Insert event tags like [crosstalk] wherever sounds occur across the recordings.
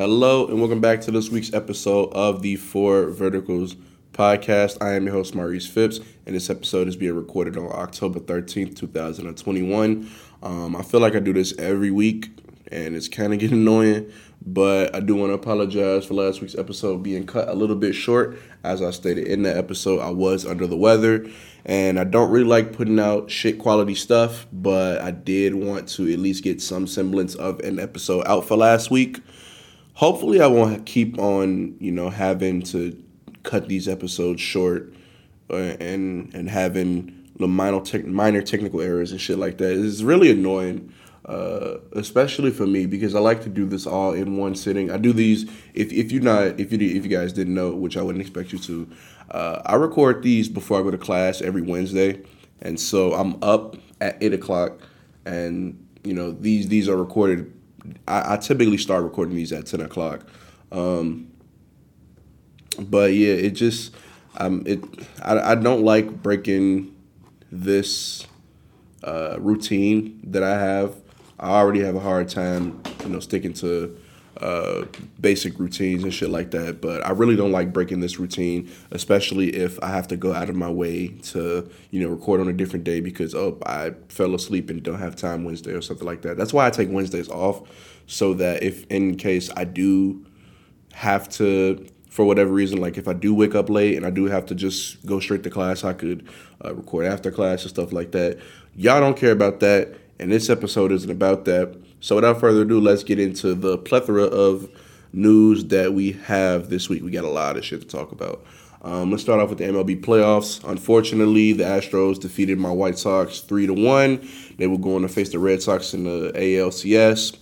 Hello, and welcome back to this week's episode of the Four Verticals podcast. I am your host, Maurice Phipps, and this episode is being recorded on October 13th, 2021. Um, I feel like I do this every week, and it's kind of [laughs] getting annoying, but I do want to apologize for last week's episode being cut a little bit short. As I stated in the episode, I was under the weather, and I don't really like putting out shit quality stuff, but I did want to at least get some semblance of an episode out for last week hopefully I won't keep on, you know, having to cut these episodes short uh, and and having the minor minor technical errors and shit like that. It's really annoying. Uh, especially for me because I like to do this all in one sitting. I do these if if you're not if you if you guys didn't know, which I wouldn't expect you to. Uh, I record these before I go to class every Wednesday, and so I'm up at eight o'clock, and you know these these are recorded I, I typically start recording these at ten o'clock. Um, but yeah, it just um it I, I don't like breaking this uh, routine that I have. I already have a hard time, you know, sticking to uh, basic routines and shit like that. But I really don't like breaking this routine, especially if I have to go out of my way to, you know, record on a different day because oh I fell asleep and don't have time Wednesday or something like that. That's why I take Wednesdays off, so that if in case I do have to for whatever reason, like if I do wake up late and I do have to just go straight to class, I could uh, record after class and stuff like that. Y'all don't care about that, and this episode isn't about that. So without further ado, let's get into the plethora of news that we have this week. We got a lot of shit to talk about. Um, let's start off with the MLB playoffs. Unfortunately, the Astros defeated my White Sox three to one. They will go on to face the Red Sox in the ALCS.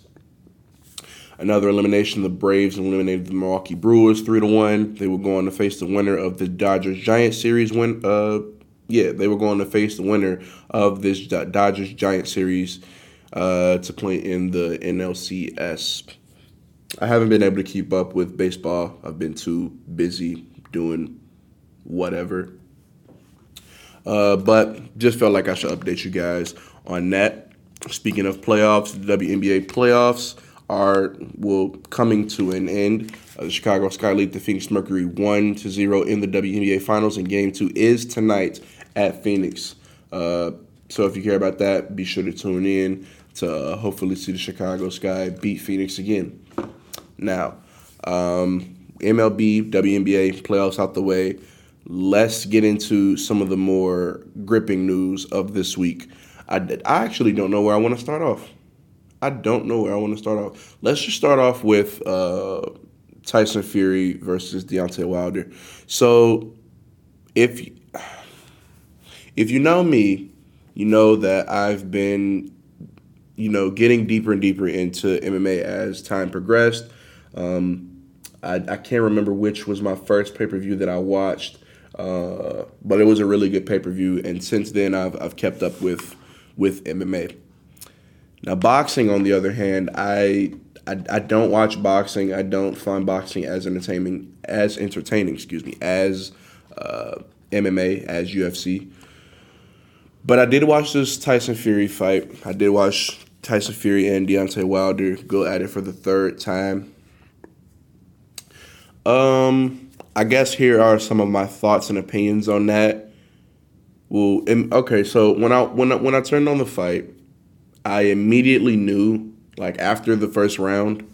Another elimination: the Braves eliminated the Milwaukee Brewers three to one. They were going to face the winner of the Dodgers Giants series. Win, uh, yeah, they were going to face the winner of this Dodgers Giant series uh, to play in the NLCS. I haven't been able to keep up with baseball. I've been too busy doing whatever. Uh, but just felt like I should update you guys on that. Speaking of playoffs, the WNBA playoffs are will coming to an end. Uh, the Chicago Sky lead the Phoenix Mercury one to zero in the WNBA Finals, and Game Two is tonight at Phoenix. Uh, so if you care about that, be sure to tune in to hopefully see the Chicago Sky beat Phoenix again. Now, um, MLB, WNBA playoffs out the way. Let's get into some of the more gripping news of this week. I, I actually don't know where I want to start off. I don't know where I want to start off. Let's just start off with uh, Tyson Fury versus Deontay Wilder. So, if [sighs] if you know me, you know that I've been you know, getting deeper and deeper into MMA as time progressed. Um, I, I, can't remember which was my first pay per view that I watched, uh, but it was a really good pay per view. And since then, I've, I've kept up with with MMA. Now, boxing, on the other hand, I, I, I don't watch boxing. I don't find boxing as entertaining as entertaining. Excuse me, as uh, MMA as UFC. But I did watch this Tyson Fury fight. I did watch Tyson Fury and Deontay Wilder go at it for the third time. Um, I guess here are some of my thoughts and opinions on that. Well, okay, so when I when I, when I turned on the fight, I immediately knew, like after the first round,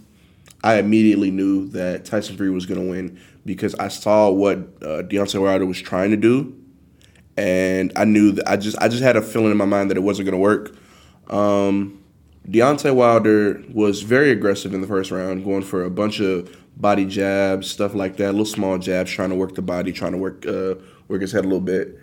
I immediately knew that Tyson Fury was to win because I saw what uh, Deontay Wilder was trying to do, and I knew that I just I just had a feeling in my mind that it wasn't to work. Um, Deontay Wilder was very aggressive in the first round, going for a bunch of body jabs, stuff like that, little small jabs, trying to work the body, trying to work uh, work his head a little bit.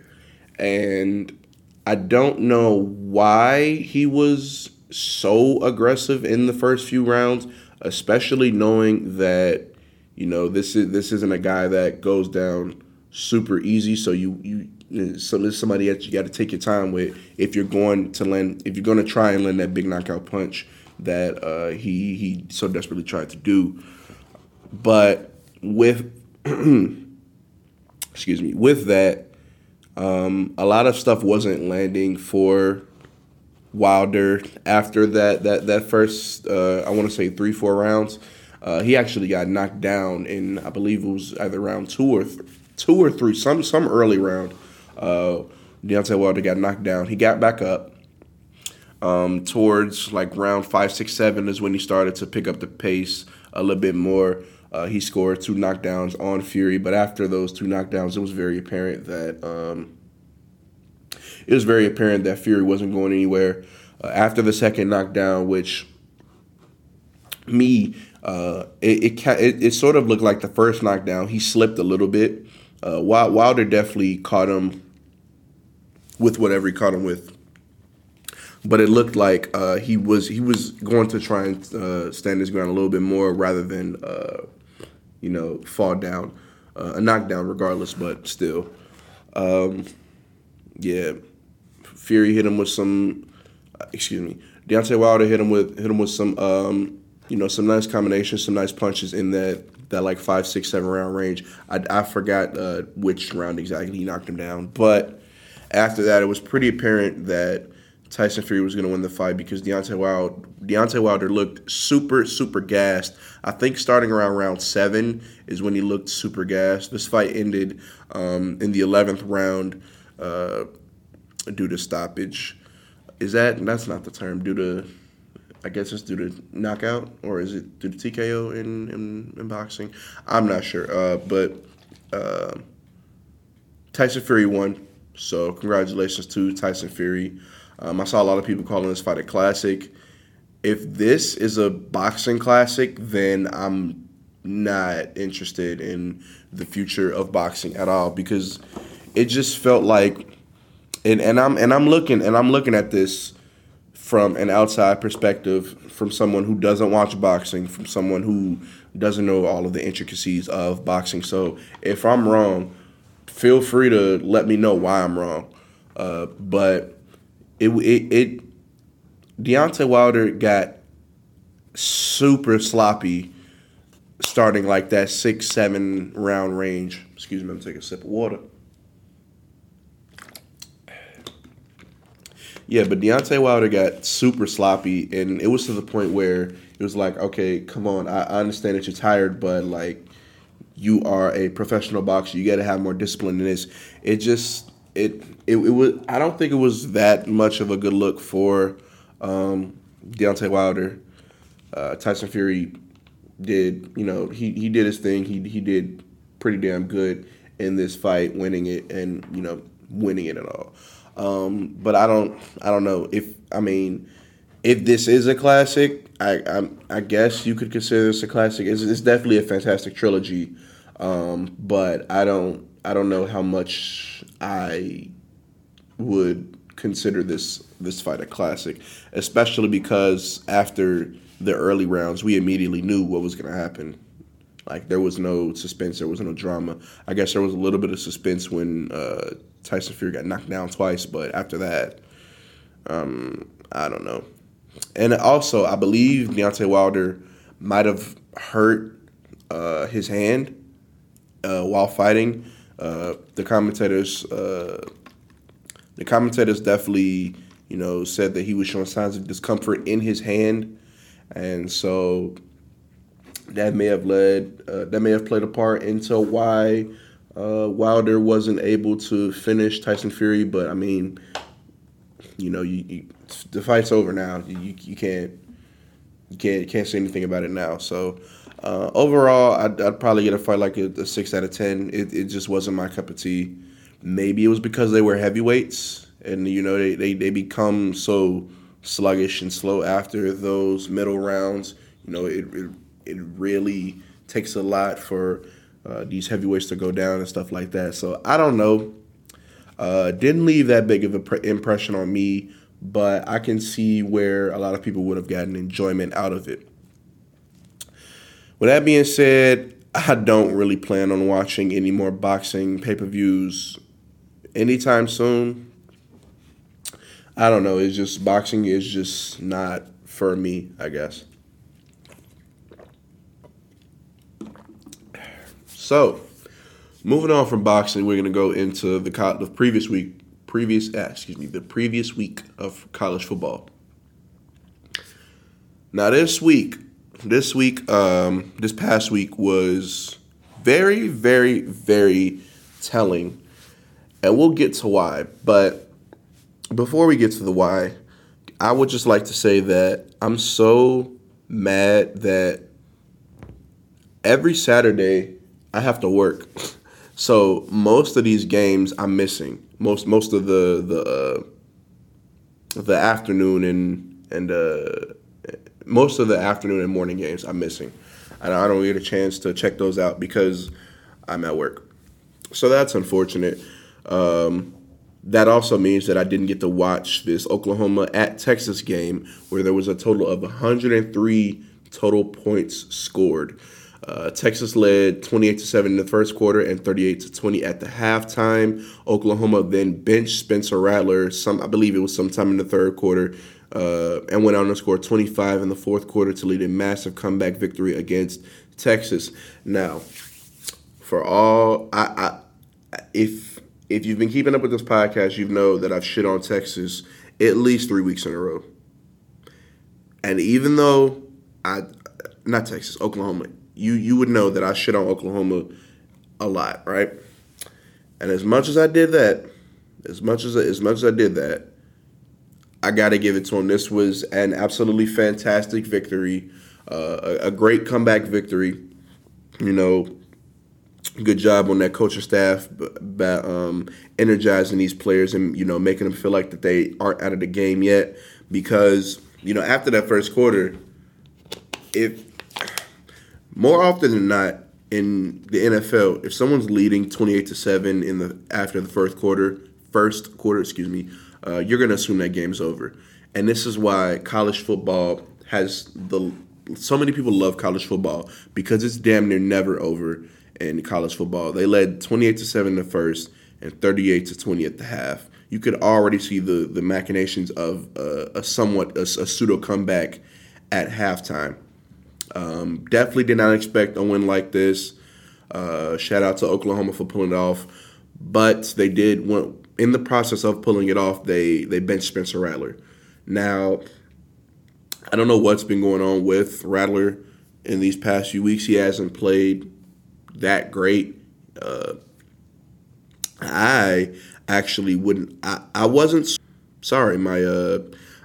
And I don't know why he was so aggressive in the first few rounds, especially knowing that you know this is this isn't a guy that goes down super easy. So you you so there's somebody that you got to take your time with if you're going to land if you're going to try and land that big knockout punch that uh, he he so desperately tried to do. But with [clears throat] excuse me, with that, um, a lot of stuff wasn't landing for Wilder after that that that first uh, I want to say three four rounds. Uh, he actually got knocked down in, I believe it was either round two or th- two or three, some some early round. Uh, Deontay Wilder got knocked down. He got back up. Um, towards like round five, six, seven is when he started to pick up the pace a little bit more. Uh, he scored two knockdowns on Fury, but after those two knockdowns, it was very apparent that um, it was very apparent that Fury wasn't going anywhere. Uh, after the second knockdown, which me, uh, it, it, it it sort of looked like the first knockdown. He slipped a little bit. Uh, Wilder definitely caught him with whatever he caught him with but it looked like uh, he was he was going to try and uh, stand his ground a little bit more rather than uh, you know fall down, uh, a knockdown regardless, but still, um, yeah. Fury hit him with some, uh, excuse me, Deontay Wilder hit him with hit him with some um, you know some nice combinations, some nice punches in that that like five, six, seven round range. I, I forgot uh, which round exactly he knocked him down, but after that, it was pretty apparent that Tyson Fury was going to win the fight because Deontay Wilder, Deontay Wilder looked super, super gassed. I think starting around round seven is when he looked super gassed. This fight ended um, in the 11th round uh, due to stoppage. Is that, that's not the term, due to, I guess it's due to knockout, or is it due to TKO in, in, in boxing? I'm not sure. Uh, but uh, Tyson Fury won. So congratulations to Tyson Fury. Um, I saw a lot of people calling this fight a classic. If this is a boxing classic, then I'm not interested in the future of boxing at all because it just felt like and, and I'm and I'm looking and I'm looking at this from an outside perspective from someone who doesn't watch boxing from someone who doesn't know all of the intricacies of boxing so if I'm wrong feel free to let me know why I'm wrong uh, but it it, it Deontay Wilder got super sloppy starting like that six seven round range. Excuse me, I'm taking a sip of water. Yeah, but Deontay Wilder got super sloppy, and it was to the point where it was like, okay, come on, I, I understand that you're tired, but like, you are a professional boxer. You got to have more discipline in this. It just it, it, it was I don't think it was that much of a good look for um, Deontay Wilder. Uh, Tyson Fury did you know he, he did his thing. He he did pretty damn good in this fight, winning it and you know winning it at all. Um, but I don't I don't know if I mean if this is a classic, I I, I guess you could consider this a classic. It's, it's definitely a fantastic trilogy, um, but I don't I don't know how much I would consider this this fight a classic, especially because after the early rounds, we immediately knew what was going to happen. Like there was no suspense, there was no drama. I guess there was a little bit of suspense when uh, Tyson Fury got knocked down twice, but after that, um, I don't know. And also, I believe Deontay Wilder might have hurt uh, his hand uh, while fighting uh, the commentators, uh, the commentators definitely, you know, said that he was showing signs of discomfort in his hand, and so that may have led, uh, that may have played a part into why uh, Wilder wasn't able to finish Tyson Fury. But I mean, you know, you, you the fight's over now. You, you can't you can't can't say anything about it now. So uh, overall, I'd, I'd, probably get a fight like a, a, six out of ten. It, it just wasn't my cup of tea. Maybe it was because they were heavyweights, and you know they, they, they become so sluggish and slow after those middle rounds. You know it it, it really takes a lot for uh, these heavyweights to go down and stuff like that. So I don't know. Uh, didn't leave that big of an impression on me, but I can see where a lot of people would have gotten enjoyment out of it. With that being said, I don't really plan on watching any more boxing pay per views anytime soon. I don't know. It's just boxing is just not for me, I guess. So, moving on from boxing, we're gonna go into the the previous week, previous uh, excuse me, the previous week of college football. Now, this week this week, um, this past week was very, very, very telling, and we'll get to why. But before we get to the why, I would just like to say that I'm so mad that every Saturday I have to work. [laughs] So most of these games I'm missing. Most most of the the uh, the afternoon and and uh, most of the afternoon and morning games I'm missing. And I don't get a chance to check those out because I'm at work. So that's unfortunate. Um, that also means that I didn't get to watch this Oklahoma at Texas game where there was a total of 103 total points scored. Uh, Texas led 28 to 7 in the first quarter and 38 to 20 at the halftime. Oklahoma then benched Spencer Rattler, some I believe it was sometime in the third quarter, uh, and went on to score 25 in the fourth quarter to lead a massive comeback victory against Texas. Now, for all I, I if if you've been keeping up with this podcast, you know that I've shit on Texas at least three weeks in a row. And even though I, not Texas, Oklahoma, you you would know that I shit on Oklahoma a lot, right? And as much as I did that, as much as as much as I did that, I got to give it to him. This was an absolutely fantastic victory, uh, a, a, great comeback victory. You know, good job on that coaching staff, um, energizing these players and you know making them feel like that they aren't out of the game yet. Because you know after that first quarter, if more often than not in the NFL, if someone's leading 28 to 7 in the after the first quarter, first quarter, excuse me, uh, you're going to assume that game's over. And this is why college football has the so many people love college football because it's damn near never over in college football. They led 28 to 7 in the first and 38 to 20 at the half. You could already see the the machinations of uh, a somewhat a, a pseudo comeback at halftime. Um, definitely did not expect a win like this. Uh, shout out to Oklahoma for pulling it off, but they did. When, in the process of pulling it off, they they benched Spencer Rattler. Now, I don't know what's been going on with Rattler in these past few weeks. He hasn't played that great. Uh, I actually wouldn't. I, I wasn't sorry. My uh,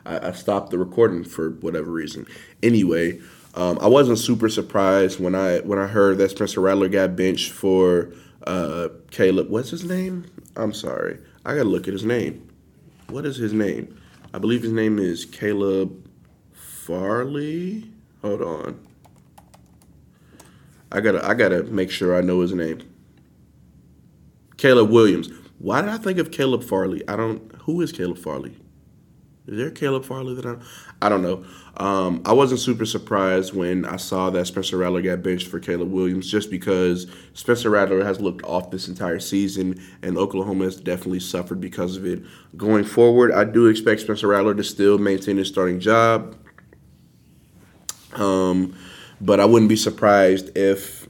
I, I stopped the recording for whatever reason. Anyway, um, I wasn't super surprised when I when I heard that Spencer Rattler got benched for uh, Caleb. What's his name? I'm sorry. I gotta look at his name. What is his name? I believe his name is Caleb Farley. Hold on. I gotta I gotta make sure I know his name. Caleb Williams. Why did I think of Caleb Farley? I don't. Who is Caleb Farley? Is there Caleb Farley that I? I don't know. Um, I wasn't super surprised when I saw that Spencer Rattler got benched for Caleb Williams, just because Spencer Rattler has looked off this entire season, and Oklahoma has definitely suffered because of it. Going forward, I do expect Spencer Rattler to still maintain his starting job. Um, but I wouldn't be surprised if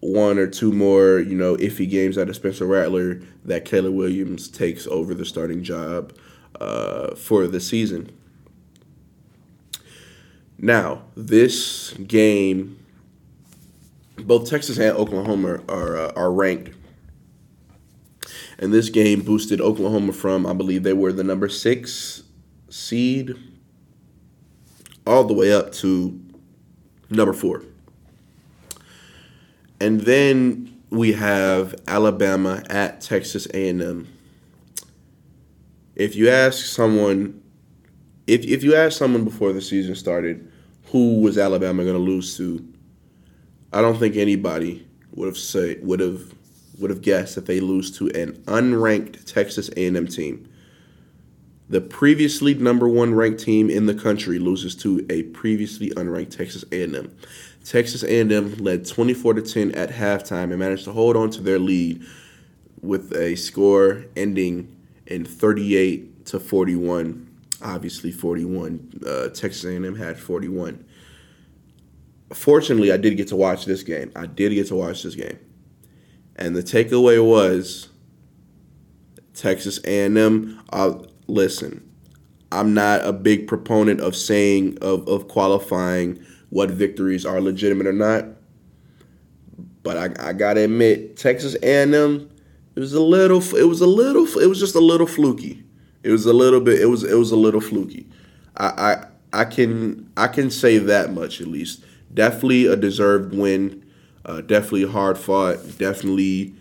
one or two more, you know, iffy games out of Spencer Rattler that Caleb Williams takes over the starting job uh, for the season. Now, this game, both Texas and Oklahoma are uh, are ranked, and this game boosted Oklahoma from I believe they were the number six seed all the way up to number four. And then we have Alabama at Texas A&M if you ask someone, if if you ask someone before the season started, who was Alabama going to lose to? I don't think anybody would have say would have would have guessed that they lose to an unranked Texas A&M team. The previously number one ranked team in the country loses to a previously unranked Texas A&M. Texas A&M led 24 to 10 at halftime and managed to hold on to their lead with a score ending and 38 to 41. Obviously, 41. Uh, Texas A&M had 41. Fortunately, I did get to watch this game. I did get to watch this game, and the takeaway was Texas A&M. Uh, listen, I'm not a big proponent of saying of, of qualifying what victories are legitimate or not. But I, I gotta admit, Texas A&M, it was a little, it was a little, it was just a little fluky. It was a little bit, it was, it was a little fluky. I, I, I can, I can say that much at least. Definitely a deserved win. Uh, definitely hard fought. Definitely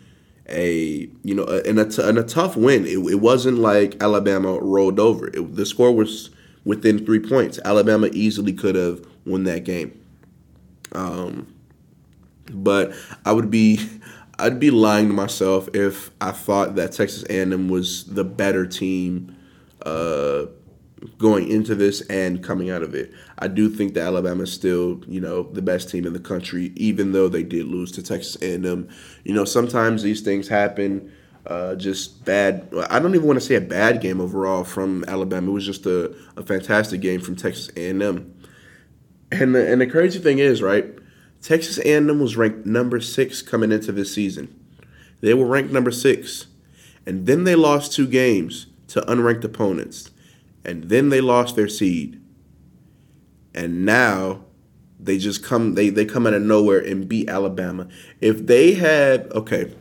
a you know and a, t- and a tough win. It, it wasn't like Alabama rolled over. It, the score was within three points. Alabama easily could have won that game. Um, but I would be I'd be lying to myself if I thought that Texas A&M was the better team uh, going into this and coming out of it. I do think that Alabama is still, you know, the best team in the country, even though they did lose to Texas A&M. You know, sometimes these things happen. Uh, just bad. I don't even want to say a bad game overall from Alabama. It was just a, a fantastic game from Texas A&M. And the, and the crazy thing is, right? Texas A&M was ranked number six coming into this season. They were ranked number six, and then they lost two games to unranked opponents, and then they lost their seed, and now they just come they they come out of nowhere and beat Alabama. If they had okay,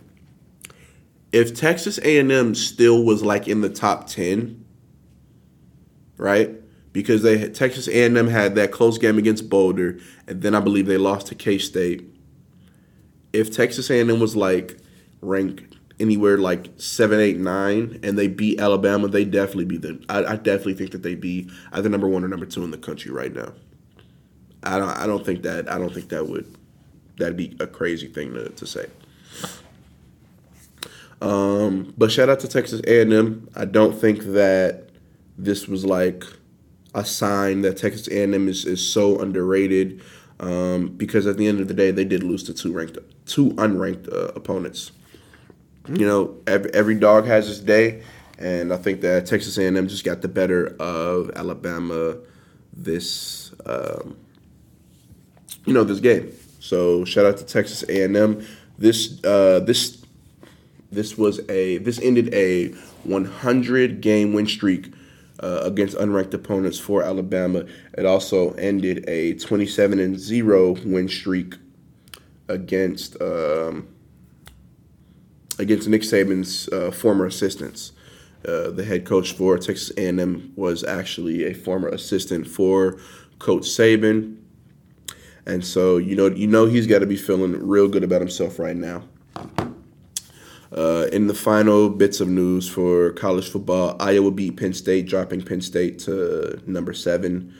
if Texas A&M still was like in the top ten, right? Because they Texas A&M had that close game against Boulder, and then I believe they lost to K State. If Texas A&M was like ranked anywhere like seven, eight, nine, and they beat Alabama, they definitely be the. I, I definitely think that they be either number one or number two in the country right now. I don't. I don't think that. I don't think that would. That'd be a crazy thing to, to say. Um, but shout out to Texas A&M. I don't think that this was like a sign that Texas A&M is, is so underrated um, because at the end of the day they did lose to two ranked two unranked uh, opponents. You know, every, every dog has its day, and I think that Texas A&M just got the better of Alabama this um, you know this game. So shout out to Texas A&M. This uh, this this was a this ended a 100 game win streak uh, against unranked opponents for Alabama. It also ended a 27 and 0 win streak against um, against Nick Saban's uh, former assistants. Uh, the head coach for Texas A&M was actually a former assistant for Coach Saban, and so you know you know he's got to be feeling real good about himself right now. Uh, in the final bits of news for college football, Iowa beat Penn State, dropping Penn State to number seven.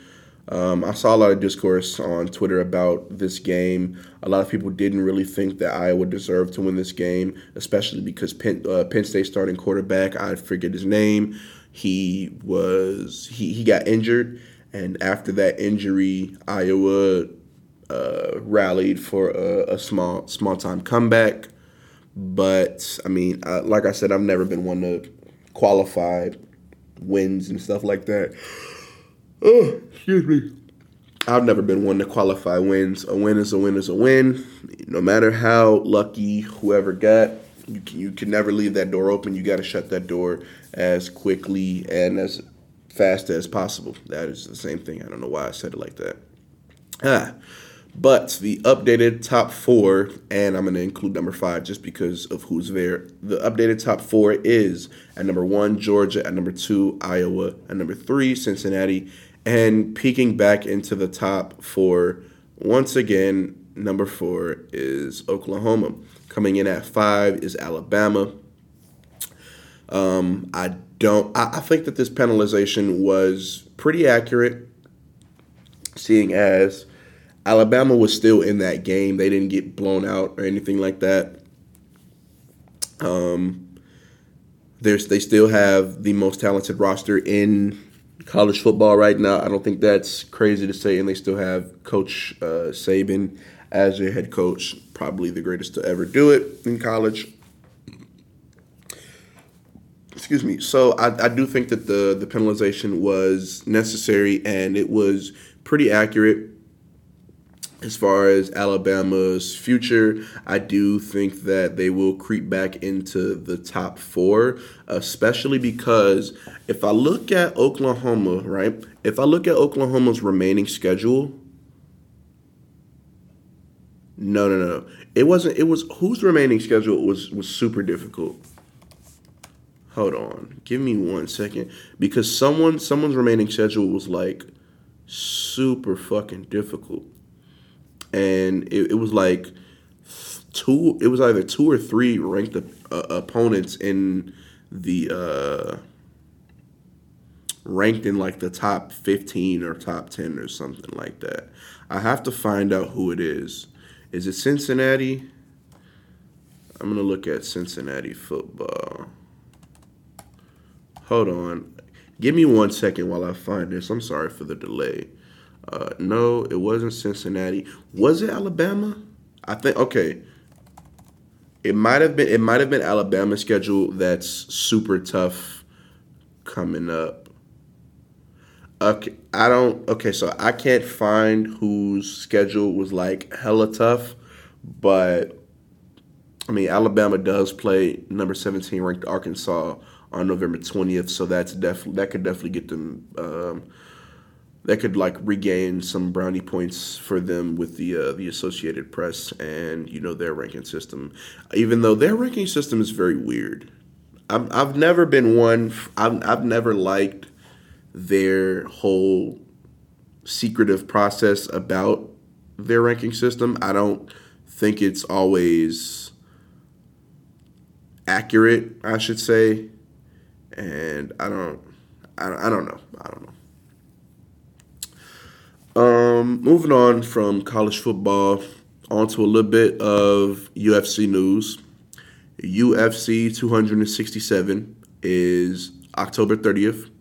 Um, I saw a lot of discourse on Twitter about this game. A lot of people didn't really think that Iowa deserved to win this game, especially because Penn, uh, Penn State starting quarterback, I forget his name, he was he, he got injured, and after that injury, Iowa uh, rallied for a, a small small time comeback. But I mean, uh, like I said, I've never been one to qualify wins and stuff like that. [sighs] Oh, excuse me. I've never been one to qualify wins. A win is a win is a win. No matter how lucky whoever got, you can, you can never leave that door open. You got to shut that door as quickly and as fast as possible. That is the same thing. I don't know why I said it like that. Ah, but the updated top four, and I'm going to include number five just because of who's there. The updated top four is at number one, Georgia, at number two, Iowa, at number three, Cincinnati, and peeking back into the top four, once again, number four is Oklahoma. Coming in at five is Alabama. Um, I don't. I, I think that this penalization was pretty accurate, seeing as Alabama was still in that game. They didn't get blown out or anything like that. Um, there's they still have the most talented roster in college football right now. I don't think that's crazy to say, and they still have Coach uh, Saban as their head coach, probably the greatest to ever do it in college. Excuse me. So I, I do think that the the penalization was necessary and it was pretty accurate as far as Alabama's future, I do think that they will creep back into the top four, especially because if I look at Oklahoma, right? If I look at Oklahoma's remaining schedule, No, no, no. It wasn't. It was whose remaining schedule was was super difficult. Hold on, give me one second because someone someone's remaining schedule was like super fucking difficult, and it, it was like two. It was either two or three ranked uh, opponents in the uh, ranked in like the top fifteen or top ten or something like that. I have to find out who it is. Is it Cincinnati? I'm gonna look at Cincinnati football. Hold on. Give me one second while I find this. I'm sorry for the delay. Uh, no, it wasn't Cincinnati. Was it Alabama? I think okay. It might have been. It might have been Alabama's schedule that's super tough coming up. Okay, I don't. Okay, so I can't find whose schedule was like hella tough, but I mean Alabama does play number seventeen ranked Arkansas on November twentieth, so that's definitely that could definitely get them. Um, that could like regain some brownie points for them with the uh, the Associated Press and you know their ranking system, even though their ranking system is very weird. I've I've never been one. I've I've never liked their whole secretive process about their ranking system. I don't think it's always accurate, I should say. And I don't I, I don't know. I don't know. Um, moving on from college football onto a little bit of UFC news. UFC 267 is October 30th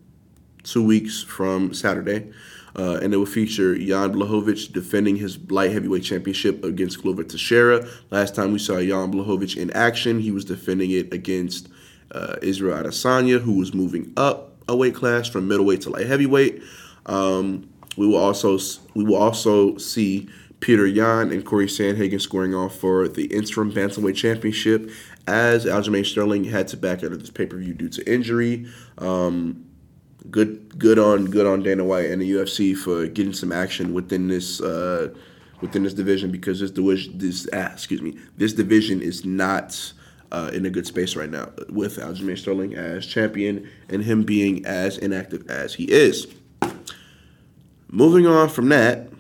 two weeks from Saturday. Uh, and it will feature Jan Blachowicz defending his light heavyweight championship against Glover Teixeira. Last time we saw Jan Blachowicz in action, he was defending it against uh, Israel Adesanya, who was moving up a weight class from middleweight to light heavyweight. Um, we will also we will also see Petr Yan and Corey Sandhagen scoring off for the interim bantamweight championship, as Aljamain Sterling had to back out of this pay per view due to injury. Um, good good on good on Dana White and the UFC for getting some action within this uh, within this division because this division this ah, excuse me this division is not uh, in a good space right now with Aljamain Sterling as champion and him being as inactive as he is. Moving on from that,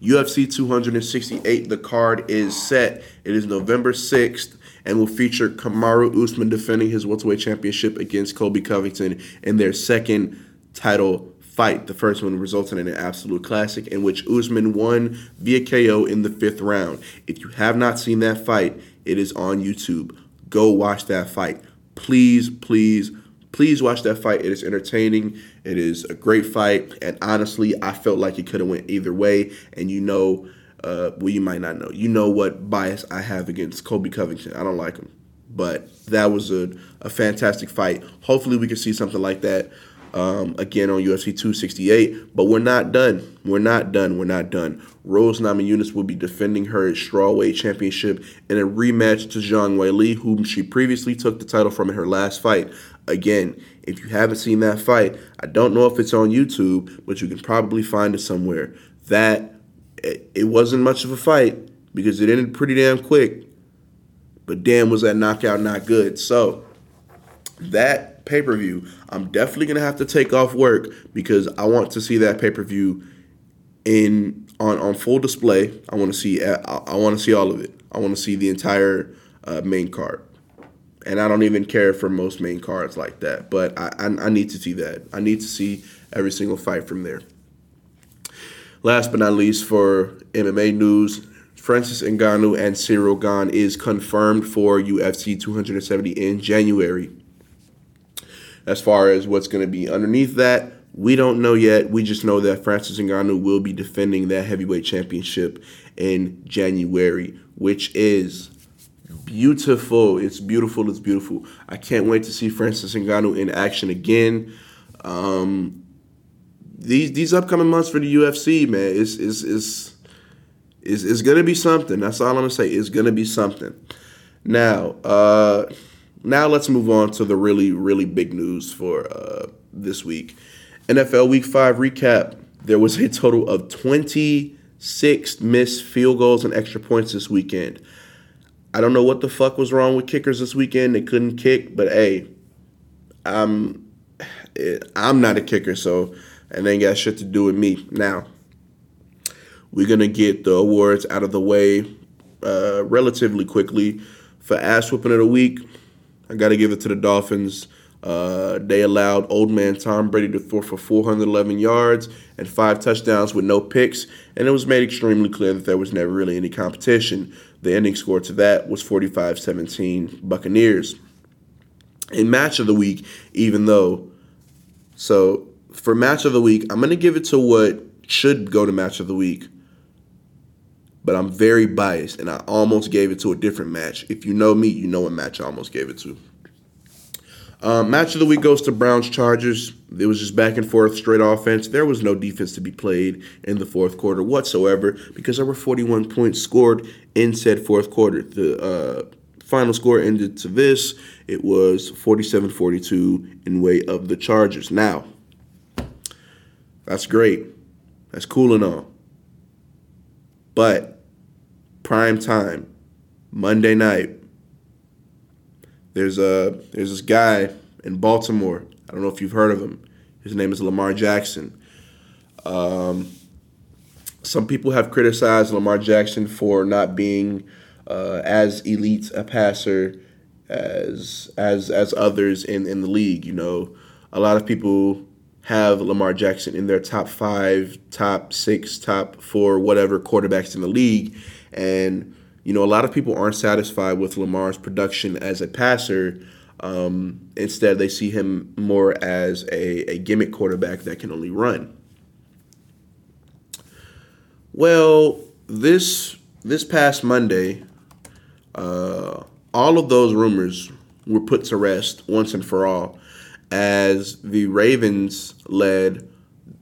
UFC 268, the card is set. It is November 6th and will feature Kamaru Usman defending his welterweight championship against Colby Covington in their second title fight. The first one resulted in an absolute classic in which Usman won via KO in the fifth round. If you have not seen that fight, it is on YouTube. Go watch that fight. Please, please, please watch that fight. It is entertaining. It is a great fight, and honestly, I felt like it could have went either way. And you know uh, well, you might not know. You know what bias I have against Colby Covington. I don't like him. But that was a, a fantastic fight. Hopefully, we can see something like that um, again on UFC 268. But we're not done. We're not done. We're not done. Rose Namajunas will be defending her strawweight championship in a rematch to Zhang Weili, whom she previously took the title from in her last fight. Again, if you haven't seen that fight, I don't know if it's on YouTube, but you can probably find it somewhere. That it, it wasn't much of a fight because it ended pretty damn quick. But damn, was that knockout not good? So that pay per view, I'm definitely gonna have to take off work because I want to see that pay per view in on on full display. I want to see I, I want to see all of it. I want to see the entire uh, main card, and I don't even care for most main cards like that. But I, I I need to see that. I need to see every single fight from there. Last but not least, for MMA news, Francis Ngannou and Ciryl Gane is confirmed for UFC 270 in January. As far as what's going to be underneath that, we don't know yet. We just know that Francis Ngannou will be defending that heavyweight championship in January, which is beautiful. It's beautiful. It's beautiful. I can't wait to see Francis Ngannou in action again. Um, these these upcoming months for the UFC, man, is is is is is gonna be something. That's all I'm gonna say. It's gonna be something. Now, uh, now let's move on to the really really big news for uh, this week. NFL Week Five recap. There was a total of 26 missed field goals and extra points this weekend. I don't know what the fuck was wrong with kickers this weekend. They couldn't kick, but hey, I'm I'm not a kicker, so and they ain't got shit to do with me. Now, we're gonna get the awards out of the way uh, relatively quickly. For ass whooping of the week, I got to give it to the Dolphins. Uh, they allowed old man Tom Brady to throw for 411 yards and five touchdowns with no picks, and it was made extremely clear that there was never really any competition. The ending score to that was 45 17 Buccaneers. In match of the week, even though, so for match of the week, I'm going to give it to what should go to match of the week but I'm very biased, and I almost gave it to a different match. If you know me, you know what match I almost gave it to. Um, match of the week goes to Browns Chargers. It was just back and forth, straight offense. There was no defense to be played in the fourth quarter whatsoever because there were 41 points scored in said fourth quarter. The uh, final score ended to this it was 47 42 in way of the Chargers. Now, that's great. That's cool and all. But prime time, Monday night, there's a there's this guy in Baltimore. I don't know if you've heard of him. His name is Lamar Jackson. Um, some people have criticized Lamar Jackson for not being uh, as elite a passer as as as others in in the league. You know, a lot of people have Lamar Jackson in their top five, top six, top four, whatever quarterbacks in the league. And, you know, a lot of people aren't satisfied with Lamar's production as a passer. Um, instead, they see him more as a, a gimmick quarterback that can only run. Well, this this past Monday, uh, all of those rumors were put to rest once and for all as the Ravens led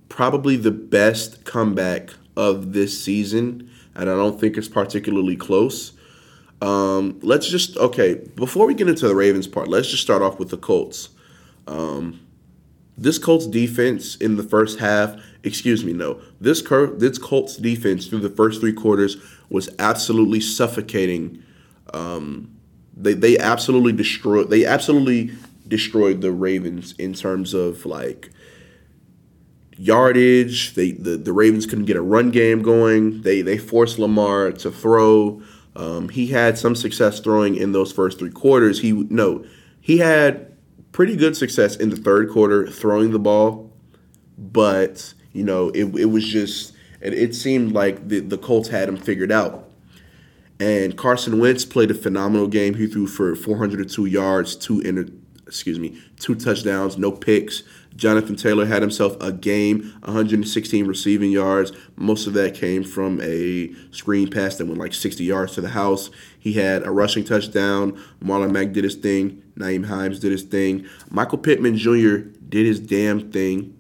probably the best comeback of this season, and I don't think it's particularly close. Um, let's just okay before we get into the Ravens part. Let's just start off with the Colts. Um, this Colts defense in the first half, excuse me, no, this Cur- this Colts defense through the first three quarters was absolutely suffocating. Um, they they absolutely destroyed. They absolutely destroyed the Ravens in terms of like yardage. They the, the Ravens couldn't get a run game going. They they forced Lamar to throw. Um, he had some success throwing in those first three quarters. He no, he had pretty good success in the third quarter throwing the ball, but you know it, it was just it, it seemed like the, the Colts had him figured out. And Carson Wentz played a phenomenal game. He threw for 402 yards, two inter, excuse me, two touchdowns, no picks. Jonathan Taylor had himself a game, 116 receiving yards. Most of that came from a screen pass that went like 60 yards to the house. He had a rushing touchdown. Marlon Mack did his thing. Nyheim Hines did his thing. Michael Pittman Jr. did his damn thing.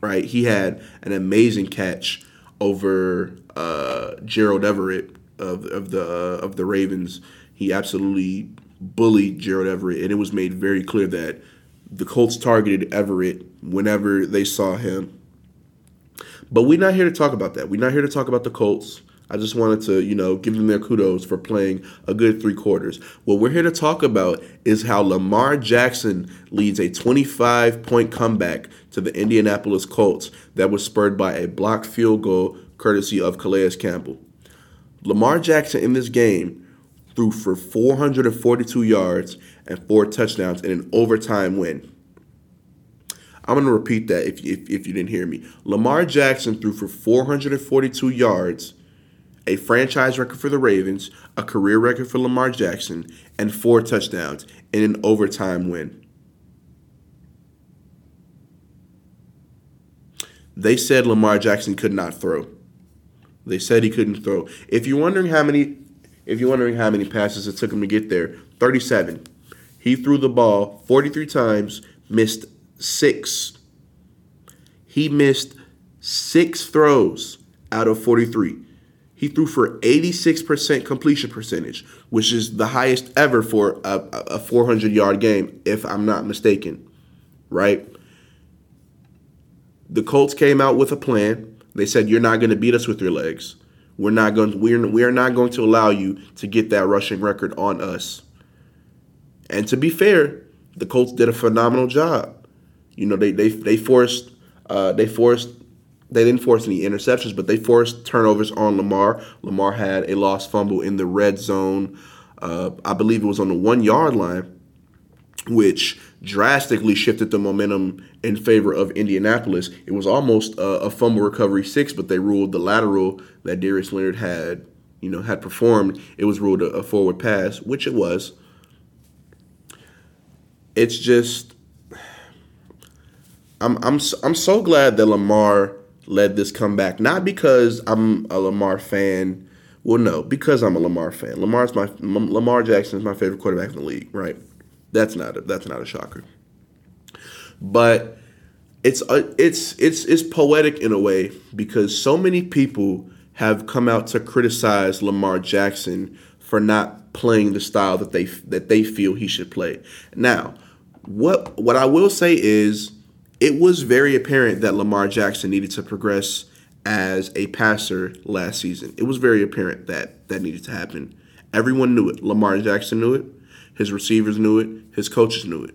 Right? He had an amazing catch over uh, Gerald Everett of, of the uh, of the Ravens. He absolutely bullied Gerald Everett, and it was made very clear that the Colts targeted Everett whenever they saw him. But we're not here to talk about that. We're not here to talk about the Colts. I just wanted to, you know, give them their kudos for playing a good three quarters. What we're here to talk about is how Lamar Jackson leads a 25 point comeback to the Indianapolis Colts that was spurred by a blocked field goal courtesy of Calais Campbell. Lamar Jackson in this game threw for 442 yards and four touchdowns in an overtime win. I'm going to repeat that if, if, if you didn't hear me. Lamar Jackson threw for 442 yards, a franchise record for the Ravens, a career record for Lamar Jackson, and four touchdowns in an overtime win. They said Lamar Jackson could not throw. They said he couldn't throw. If you're wondering how many if you're wondering how many passes it took him to get there, 37. He threw the ball 43 times, missed six. He missed six throws out of 43. He threw for 86% completion percentage, which is the highest ever for a, a 400 yard game, if I'm not mistaken. Right? The Colts came out with a plan. They said you're not going to beat us with your legs. We're not going. We're we are not going to allow you to get that rushing record on us. And to be fair, the Colts did a phenomenal job. You know, they they they forced uh, they forced they didn't force any interceptions, but they forced turnovers on Lamar. Lamar had a lost fumble in the red zone. Uh, I believe it was on the one yard line, which drastically shifted the momentum in favor of Indianapolis. It was almost a, a fumble recovery six, but they ruled the lateral that Darius Leonard had, you know, had performed. It was ruled a, a forward pass, which it was. It's just, I'm I'm I'm so glad that Lamar led this comeback. Not because I'm a Lamar fan. Well, no, because I'm a Lamar fan. Lamar's my Lamar Jackson is my favorite quarterback in the league. Right? That's not a, that's not a shocker. But it's a, uh, it's it's it's poetic in a way because so many people have come out to criticize Lamar Jackson for not playing the style that they that they feel he should play. Now, what what I will say is it was very apparent that Lamar Jackson needed to progress as a passer last season. It was very apparent that that needed to happen. Everyone knew it. Lamar Jackson knew it. His receivers knew it. His coaches knew it.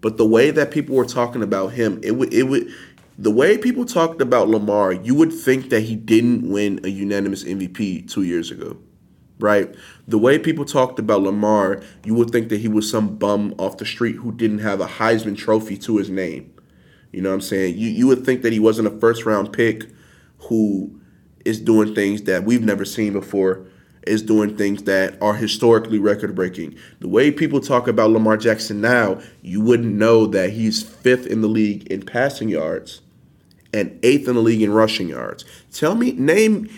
But the way that people were talking about him, it would it would the way people talked about Lamar, you would think that he didn't win a unanimous MVP two years ago. Right? The way people talked about Lamar, you would think that he was some bum off the street who didn't have a Heisman trophy to his name. You know what I'm saying? You you would think that he wasn't a first round pick who is doing things that we've never seen before is doing things that are historically record breaking. The way people talk about Lamar Jackson now, you wouldn't know that he's fifth in the league in passing yards and eighth in the league in rushing yards. Tell me, name,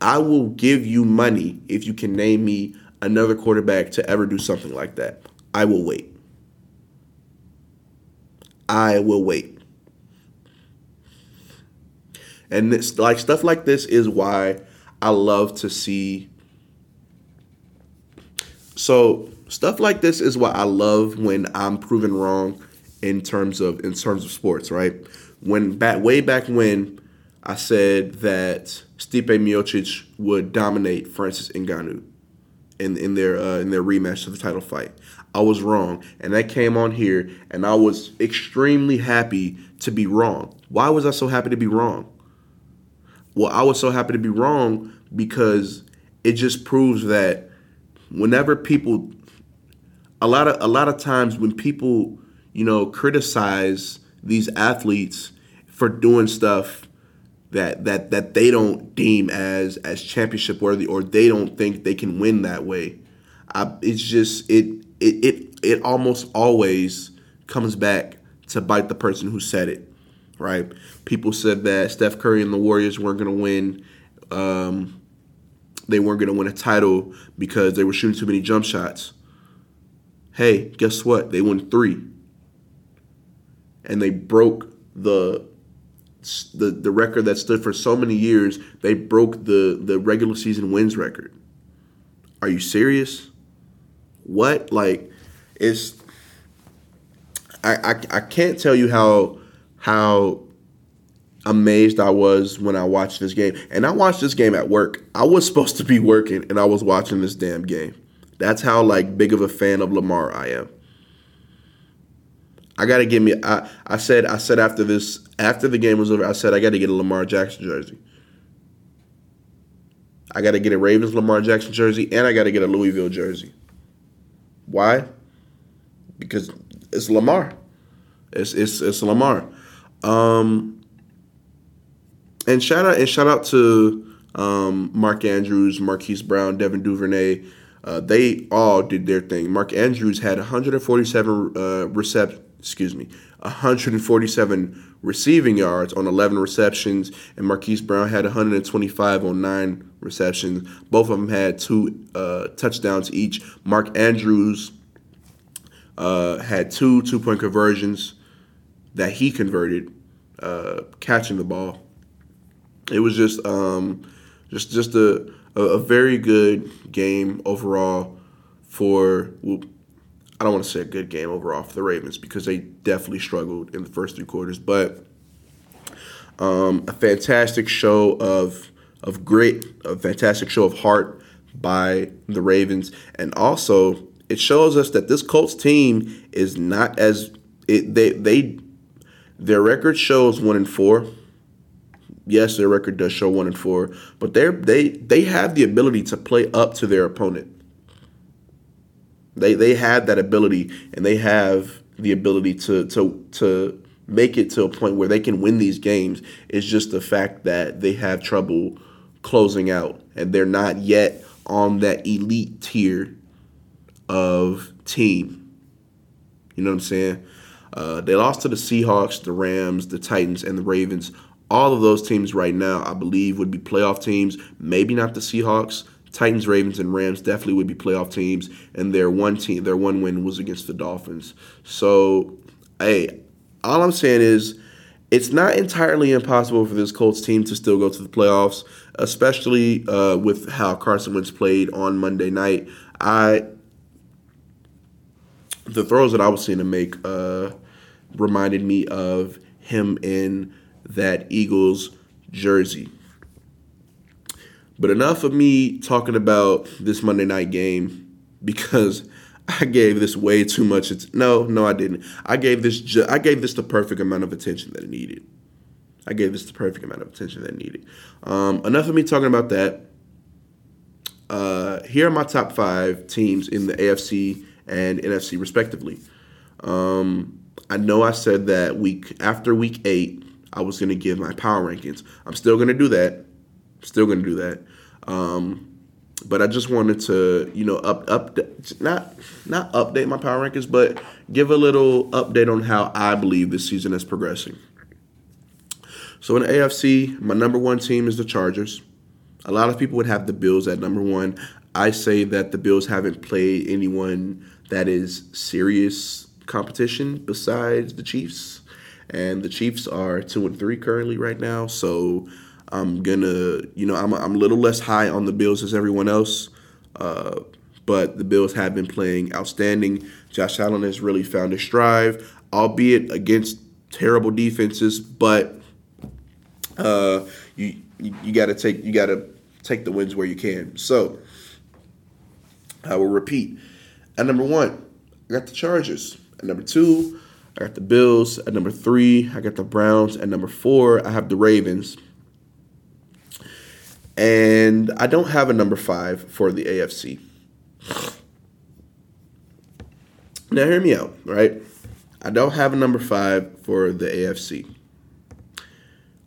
I will give you money if you can name me another quarterback to ever do something like that. I will wait. I will wait. And it's like stuff like this is why I love to see so stuff like this is what I love when I'm proven wrong in terms of in terms of sports, right? When back way back when I said that Stipe Miocic would dominate Francis Ngannou in in their uh, in their rematch of the title fight. I was wrong, and that came on here, and I was extremely happy to be wrong. Why was I so happy to be wrong? Well, I was so happy to be wrong because it just proves that whenever people a lot of a lot of times when people you know criticize these athletes for doing stuff that that that they don't deem as as championship worthy or they don't think they can win that way I, it's just it, it it it almost always comes back to bite the person who said it right? People said that Steph Curry and the Warriors weren't going to win um, they weren't going to win a title because they were shooting too many jump shots. Hey, guess what? They won three, and they broke the the the record that stood for so many years. They broke the the regular season wins record. Are you serious? What like it's I, I, I can't tell you how how amazed I was when I watched this game. And I watched this game at work. I was [laughs] supposed to be working and I was watching this damn game. That's how like big of a fan of Lamar I am. I gotta give me I, I said I said after this after the game was over, I said I gotta get a Lamar Jackson jersey. I gotta get a Ravens Lamar Jackson jersey and I gotta get a Louisville jersey. Why? Because it's Lamar. It's it's it's Lamar. Um and shout out and shout out to um, Mark Andrews, Marquise Brown, Devin Duvernay. Uh, they all did their thing. Mark Andrews had 147 uh, recept, excuse me, 147 receiving yards on 11 receptions, and Marquise Brown had 125 on nine receptions. Both of them had two uh, touchdowns each. Mark Andrews uh, had two two point conversions that he converted, uh, catching the ball it was just um, just just a, a very good game overall for. Well, I don't want to say a good game overall for the Ravens because they definitely struggled in the first three quarters, but Um, a fantastic show of of grit, a fantastic show of heart by the Ravens, and also it shows us that this Colts team is not as it, they they their record shows one and four. Yes, their record does show one and four, but they they they have the ability to play up to their opponent. They they have that ability, and they have the ability to to to make it to a point where they can win these games. It's just the fact that they have trouble closing out, and they're not yet on that elite tier of team. You know what I'm saying? Uh, they lost to the Seahawks, the Rams, the Titans, and the Ravens. All of those teams right now, I believe, would be playoff teams. Maybe not the Seahawks. Titans, Ravens, and Rams definitely would be playoff teams. And their one team, their one win was against the Dolphins. So, hey, all I'm saying is it's not entirely impossible for this Colts team to still go to the playoffs, especially uh, with how Carson Wentz played on Monday night. I the throws that I was seeing him make uh, reminded me of him in that Eagles jersey. But enough of me talking about this Monday night game [laughs] because I gave this way too much. It's, no, no, I didn't. I gave this ju- I gave this the perfect amount of attention that it needed. I gave this the perfect amount of attention that it needed. Um, enough of me talking about that. Uh, here are my top five teams in the AFC and NFC respectively. Um, I know I said that week after week eight, I was going to give my power rankings. I'm still going to do that. Still going to do that. Um, but I just wanted to, you know, up up not not update my power rankings, but give a little update on how I believe this season is progressing. So in the AFC, my number one team is the Chargers. A lot of people would have the Bills at number one. I say that the Bills haven't played anyone that is serious competition besides the Chiefs, and the Chiefs are two and three currently right now. So I'm gonna, you know, I'm I'm a little less high on the Bills as everyone else, uh, but the Bills have been playing outstanding. Josh Allen has really found his stride, albeit against terrible defenses, but uh, you you, you got to take you got to take the wins where you can. So I will repeat. At number one, I got the Chargers. At number two, I got the Bills. At number three, I got the Browns. At number four, I have the Ravens. And I don't have a number five for the AFC. Now, hear me out, right? I don't have a number five for the AFC.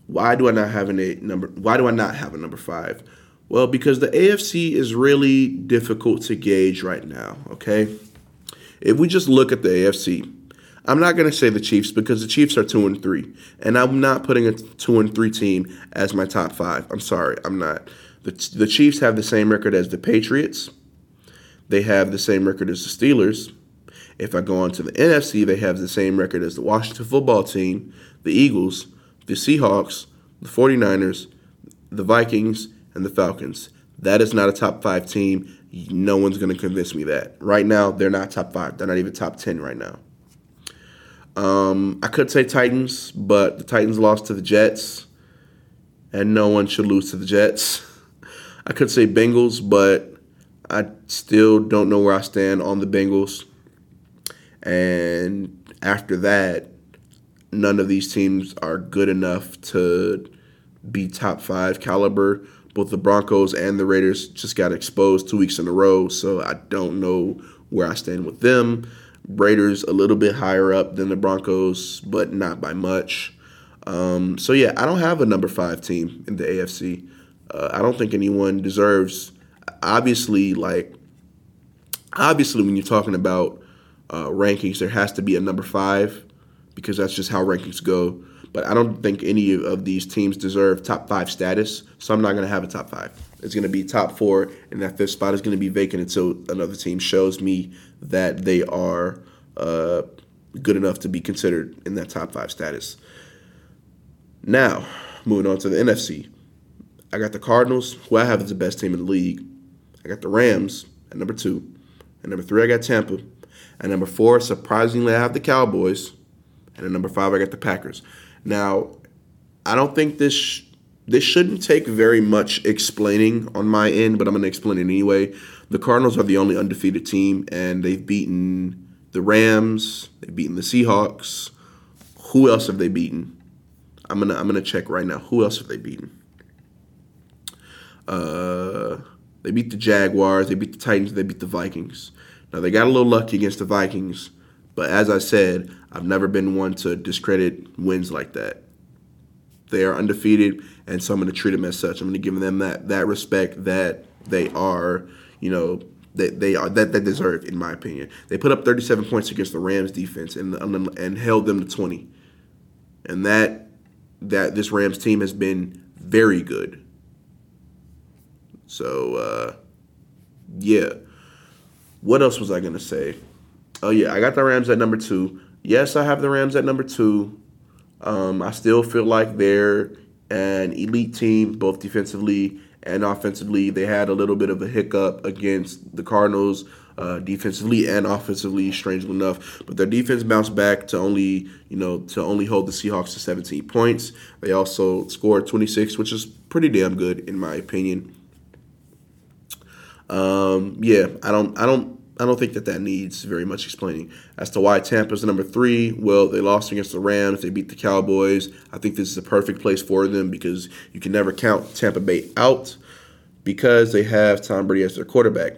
Why do I not have a number? Why do I not have a number five? Well, because the AFC is really difficult to gauge right now, okay? If we just look at the AFC, I'm not going to say the Chiefs because the Chiefs are 2 and 3, and I'm not putting a 2 and 3 team as my top 5. I'm sorry, I'm not. The, the Chiefs have the same record as the Patriots. They have the same record as the Steelers. If I go on to the NFC, they have the same record as the Washington football team, the Eagles, the Seahawks, the 49ers, the Vikings, and the Falcons. That is not a top five team. No one's going to convince me that. Right now, they're not top five. They're not even top 10 right now. Um, I could say Titans, but the Titans lost to the Jets, and no one should lose to the Jets. [laughs] I could say Bengals, but I still don't know where I stand on the Bengals. And after that, none of these teams are good enough to be top five caliber both the Broncos and the Raiders just got exposed two weeks in a row, so I don't know where I stand with them. Raiders a little bit higher up than the Broncos, but not by much. Um, so yeah, I don't have a number five team in the AFC. Uh, I don't think anyone deserves. Obviously, like obviously, when you're talking about uh, rankings, there has to be a number five because that's just how rankings go. But I don't think any of these teams deserve top five status, so I'm not going to have a top five. It's going to be top four, and that fifth spot is going to be vacant until another team shows me that they are uh, good enough to be considered in that top five status. Now, moving on to the NFC. I got the Cardinals, who I have as the best team in the league. I got the Rams at number two. At number three, I got Tampa. At number four, surprisingly, I have the Cowboys. And at number five, I got the Packers. Now, I don't think this this shouldn't take very much explaining on my end, but I'm going to explain it anyway. The Cardinals are the only undefeated team, and they've beaten the Rams, they've beaten the Seahawks. Who else have they beaten? I'm gonna I'm gonna check right now. Who else have they beaten? Uh, they beat the Jaguars, they beat the Titans, they beat the Vikings. Now they got a little lucky against the Vikings, but as I said, I've never been one to discredit wins like that. They are undefeated, and so I'm going to treat them as such. I'm going to give them that that respect that they are, you know, that they are that they deserve, in my opinion. They put up 37 points against the Rams defense and and held them to 20, and that that this Rams team has been very good. So uh, yeah, what else was I gonna say? Oh yeah, I got the Rams at number two. Yes, I have the Rams at number two. Um, I still feel like they're an elite team, both defensively and offensively. They had a little bit of a hiccup against the Cardinals, uh, defensively and offensively, strangely enough. But their defense bounced back to only, you know, to only hold the Seahawks to 17 points. They also scored 26, which is pretty damn good in my opinion. Um, yeah, I don't, I don't I don't think that that needs very much explaining. As to why Tampa's number three, well, they lost against the Rams. They beat the Cowboys. I think this is the perfect place for them because you can never count Tampa Bay out because they have Tom Brady as their quarterback.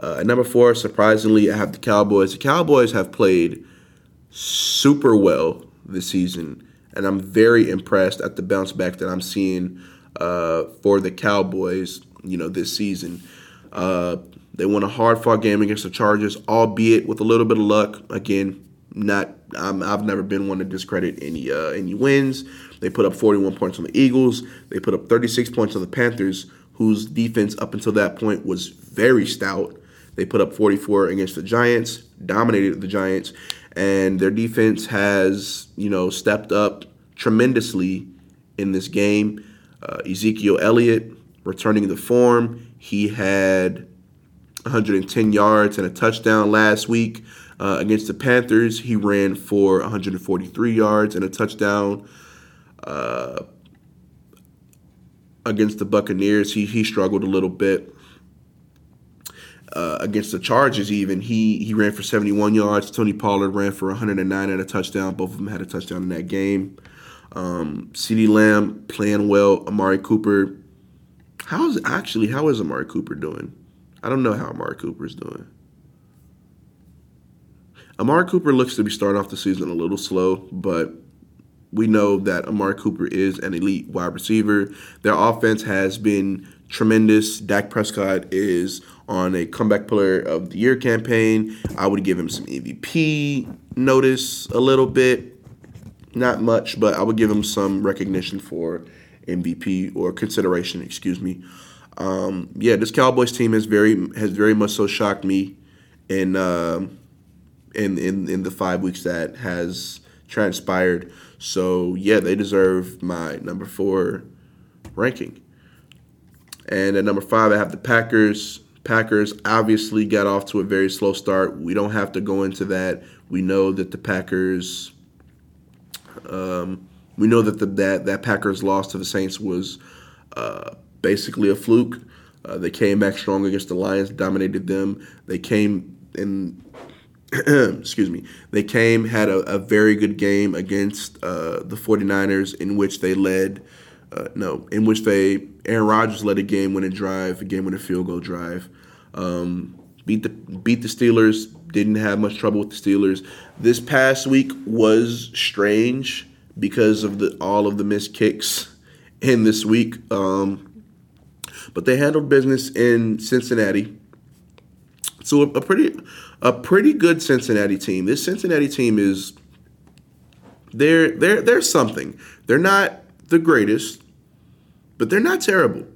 Uh, at number four, surprisingly, I have the Cowboys. The Cowboys have played super well this season, and I'm very impressed at the bounce back that I'm seeing uh, for the Cowboys. You know, this season. Uh, they won a hard fought game against the Chargers, albeit with a little bit of luck. Again, not i have never been one to discredit any uh, any wins. They put up 41 points on the Eagles. They put up 36 points on the Panthers, whose defense up until that point was very stout. They put up 44 against the Giants, dominated the Giants, and their defense has you know stepped up tremendously in this game. Uh, Ezekiel Elliott returning the form. He had 110 yards and a touchdown last week uh, against the Panthers. He ran for 143 yards and a touchdown. Uh, against the Buccaneers, he he struggled a little bit. Uh, against the Chargers, even he he ran for 71 yards. Tony Pollard ran for 109 and a touchdown. Both of them had a touchdown in that game. Um, CeeDee Lamb playing well. Amari Cooper. How is actually how is Amari Cooper doing? I don't know how Amari Cooper is doing. Amari Cooper looks to be starting off the season a little slow, but we know that Amari Cooper is an elite wide receiver. Their offense has been tremendous. Dak Prescott is on a comeback player of the year campaign. I would give him some MVP notice a little bit. Not much, but I would give him some recognition for MVP or consideration, excuse me. Um, yeah, this Cowboys team has very has very much so shocked me in uh, in, in in the five weeks that has transpired. So yeah, they deserve my number four ranking. And at number five, I have the Packers. Packers obviously got off to a very slow start. We don't have to go into that. We know that the Packers. Um, we know that the that that Packers loss to the Saints was uh, basically a fluke. Uh, they came back strong against the Lions, dominated them. They came in, [clears throat] excuse me, they came, had a, a very good game against uh, the 49ers in which they led, uh, no, in which they, Aaron Rodgers led a game winning drive, a game winning field goal drive. Um, beat the beat the Steelers, didn't have much trouble with the Steelers. This past week was strange because of the all of the missed kicks in this week. Um, but they handled business in Cincinnati. So a, a pretty a pretty good Cincinnati team. This Cincinnati team is they're they're they're something. They're not the greatest, but they're not terrible.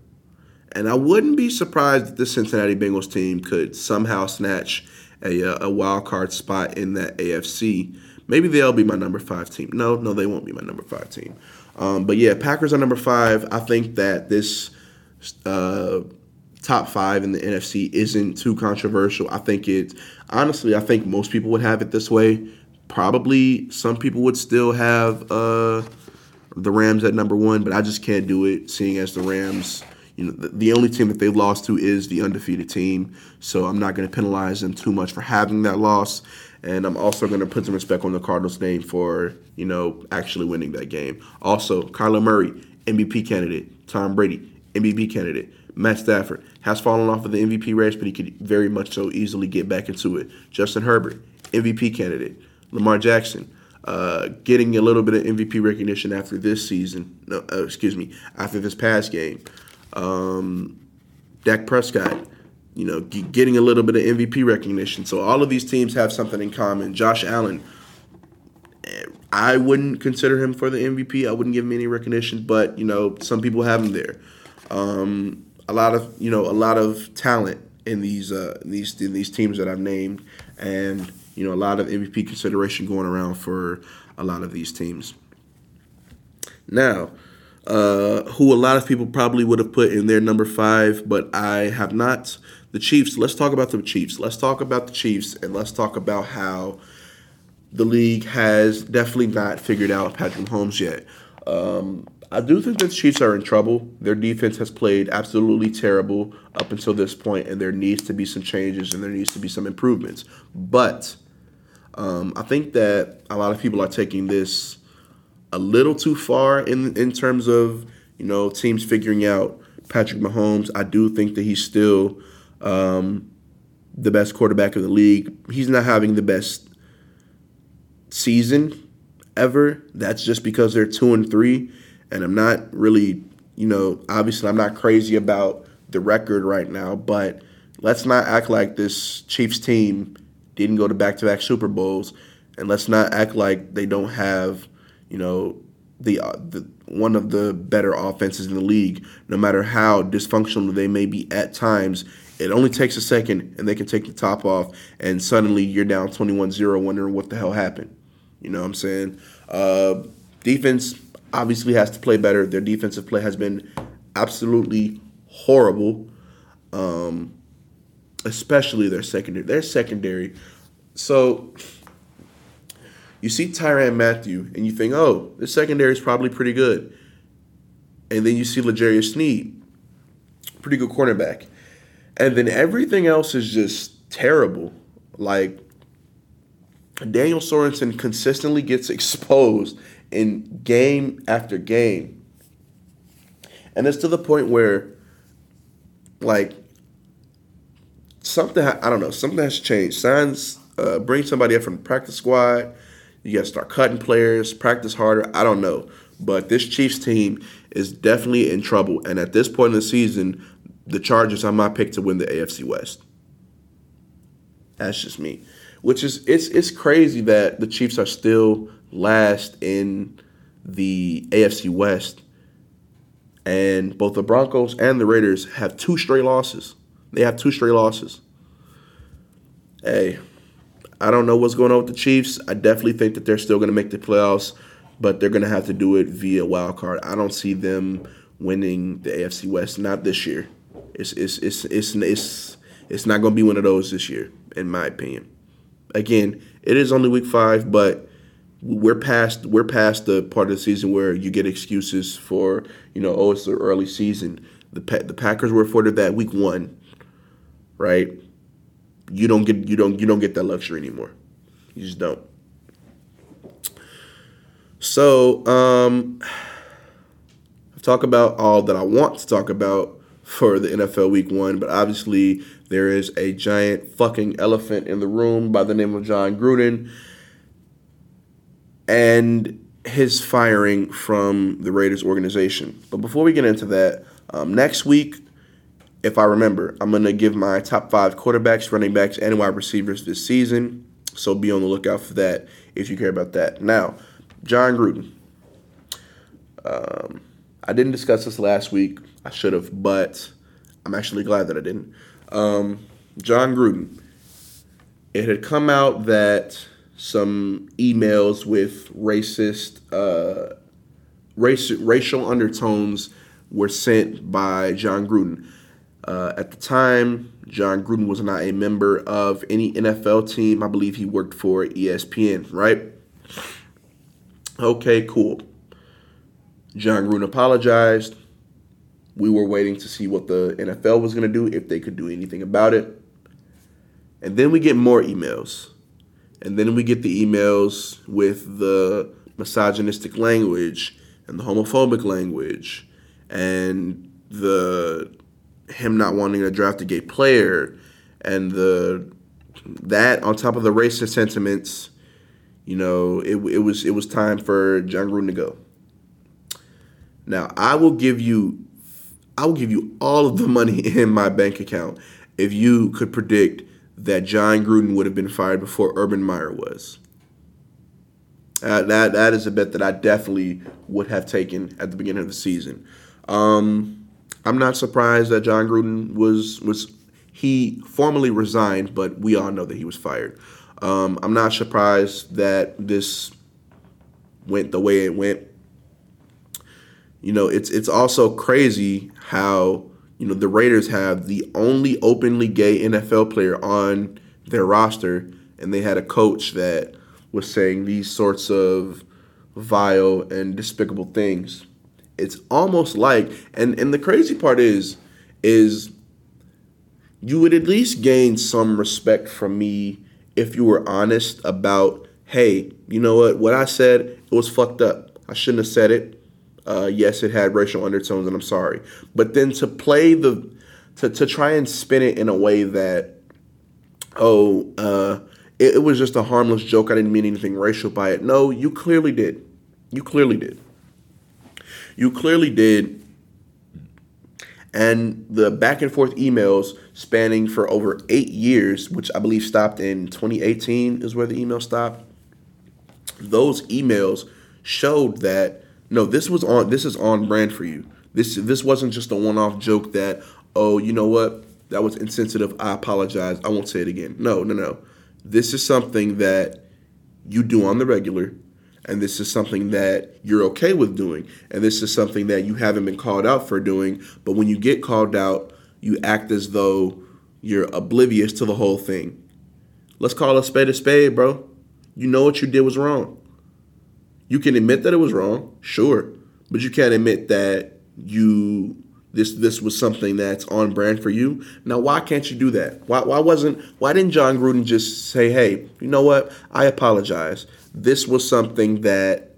And I wouldn't be surprised if the Cincinnati Bengals team could somehow snatch a, a wild card spot in that AFC. Maybe they'll be my number five team. No, no, they won't be my number five team. Um, but yeah, Packers are number five. I think that this uh, top five in the NFC isn't too controversial. I think it, honestly, I think most people would have it this way. Probably some people would still have uh, the Rams at number one, but I just can't do it, seeing as the Rams, you know, the, the only team that they've lost to is the undefeated team. So I'm not going to penalize them too much for having that loss. And I'm also going to put some respect on the Cardinals' name for, you know, actually winning that game. Also, Kyler Murray, MVP candidate. Tom Brady, MVP candidate. Matt Stafford has fallen off of the MVP race, but he could very much so easily get back into it. Justin Herbert, MVP candidate. Lamar Jackson, uh, getting a little bit of MVP recognition after this season. No, uh, excuse me, after this past game. Um, Dak Prescott, you know, g- getting a little bit of MVP recognition. So all of these teams have something in common. Josh Allen, eh, I wouldn't consider him for the MVP. I wouldn't give him any recognition, but you know, some people have him there. Um, a lot of you know, a lot of talent in these uh, in these in these teams that I've named, and you know, a lot of MVP consideration going around for a lot of these teams. Now, uh, who a lot of people probably would have put in their number five, but I have not. The Chiefs. Let's talk about the Chiefs. Let's talk about the Chiefs, and let's talk about how the league has definitely not figured out Patrick Mahomes yet. Um, I do think that the Chiefs are in trouble. Their defense has played absolutely terrible up until this point, and there needs to be some changes and there needs to be some improvements. But um, I think that a lot of people are taking this a little too far in in terms of you know teams figuring out Patrick Mahomes. I do think that he's still um, the best quarterback of the league. He's not having the best season ever. That's just because they're two and three, and I'm not really you know obviously I'm not crazy about the record right now, but let's not act like this Chiefs team didn't go to back to back Super Bowls, and let's not act like they don't have, you know, the, uh, the one of the better offenses in the league. No matter how dysfunctional they may be at times, it only takes a second, and they can take the top off, and suddenly you're down 21-0, wondering what the hell happened. You know what I'm saying? Uh, defense obviously has to play better. Their defensive play has been absolutely horrible. Um, especially their secondary. Their secondary. So you see Tyrann Mathieu and you think, oh, the secondary is probably pretty good. And then you see L'Jarius Sneed, pretty good cornerback. And then everything else is just terrible. Like Daniel Sorensen consistently gets [laughs] exposed in game after game. And it's to the point where, like, something I don't know something has changed. Signs uh, bring somebody up from the practice squad. You got to start cutting players, practice harder. I don't know, but this Chiefs team is definitely in trouble. And at this point in the season, the Chargers are my pick to win the AFC West. That's just me. Which is it's it's crazy that the Chiefs are still last in the AFC West. And both the Broncos and the Raiders have two straight losses. They have two straight losses. Hey, I don't know what's going on with the Chiefs. I definitely think that they're still going to make the playoffs, but they're going to have to do it via wild card. I don't see them winning the AFC West not this year. It's it's it's it's it's, it's not going to be one of those this year, in my opinion. Again, it is only week five, but we're past we're past the part of the season where you get excuses for you know oh it's the early season. The the Packers were afforded that week one right? You don't get you don't you don't get that luxury anymore. You just don't. So, um [sighs] I've talked about all that I want to talk about for the NFL week 1, but obviously there is a giant fucking elephant in the room by the name of Jon Gruden and his firing from the Raiders organization. But before we get into that, um, next week if I remember. I'm going to give my top five quarterbacks, running backs, and wide receivers this season. So be on the lookout for that if you care about that. Now, Jon Gruden. Um, I didn't discuss this last week. I should have, but I'm actually glad that I didn't. Um, Jon Gruden. It had come out that some emails with racist, uh, race, racial undertones were sent by Jon Gruden. Uh, at the time, Jon Gruden was not a member of any NFL team. I believe he worked for ESPN, right? Okay, cool. Jon Gruden apologized. We were waiting to see what the NFL was going to do, if they could do anything about it. And then we get more emails. And then we get the emails with the misogynistic language and the homophobic language and the him not wanting to draft a gay player and the that on top of the racist sentiments, you know, it, it was it was time for Jon Gruden to go. Now I will give you I will give you all of the money [laughs] in my bank account if you could predict that Jon Gruden would have been fired before Urban Meyer was. Uh, that that is a bet that I definitely would have taken at the beginning of the season. Um, I'm not surprised that Jon Gruden was was he formally resigned, but we all know that he was fired. Um, I'm not surprised that this went the way it went. You know, it's it's also crazy how you know the Raiders have the only openly gay NFL player on their roster, and they had a coach that was saying these sorts of vile and despicable things. It's almost like, and and the crazy part is, is you would at least gain some respect from me if you were honest about, hey, you know what, what I said, it was fucked up. I shouldn't have said it. Uh, yes, it had racial undertones, and I'm sorry. But then to play the, to, to try and spin it in a way that, oh, uh, it, it was just a harmless joke. I didn't mean anything racial by it. No, you clearly did. You clearly did. You clearly did. And the back and forth emails spanning for over eight years, which I believe stopped in 2018, is where the email stopped. Those emails showed that no, this was on. This is on brand for you. This this wasn't just a one off joke that oh you know what that was insensitive. I apologize. I won't say it again. No, no, no. This is something that you do on the regular, and this is something that you're okay with doing, and this is something that you haven't been called out for doing. But when you get called out, you act as though you're oblivious to the whole thing. Let's call a spade a spade, bro. You know what you did was wrong. You can admit that it was wrong, sure, but you can't admit that you this this was something that's on brand for you. Now, why can't you do that? Why why wasn't why didn't Jon Gruden just say, "Hey, you know what? I apologize. This was something that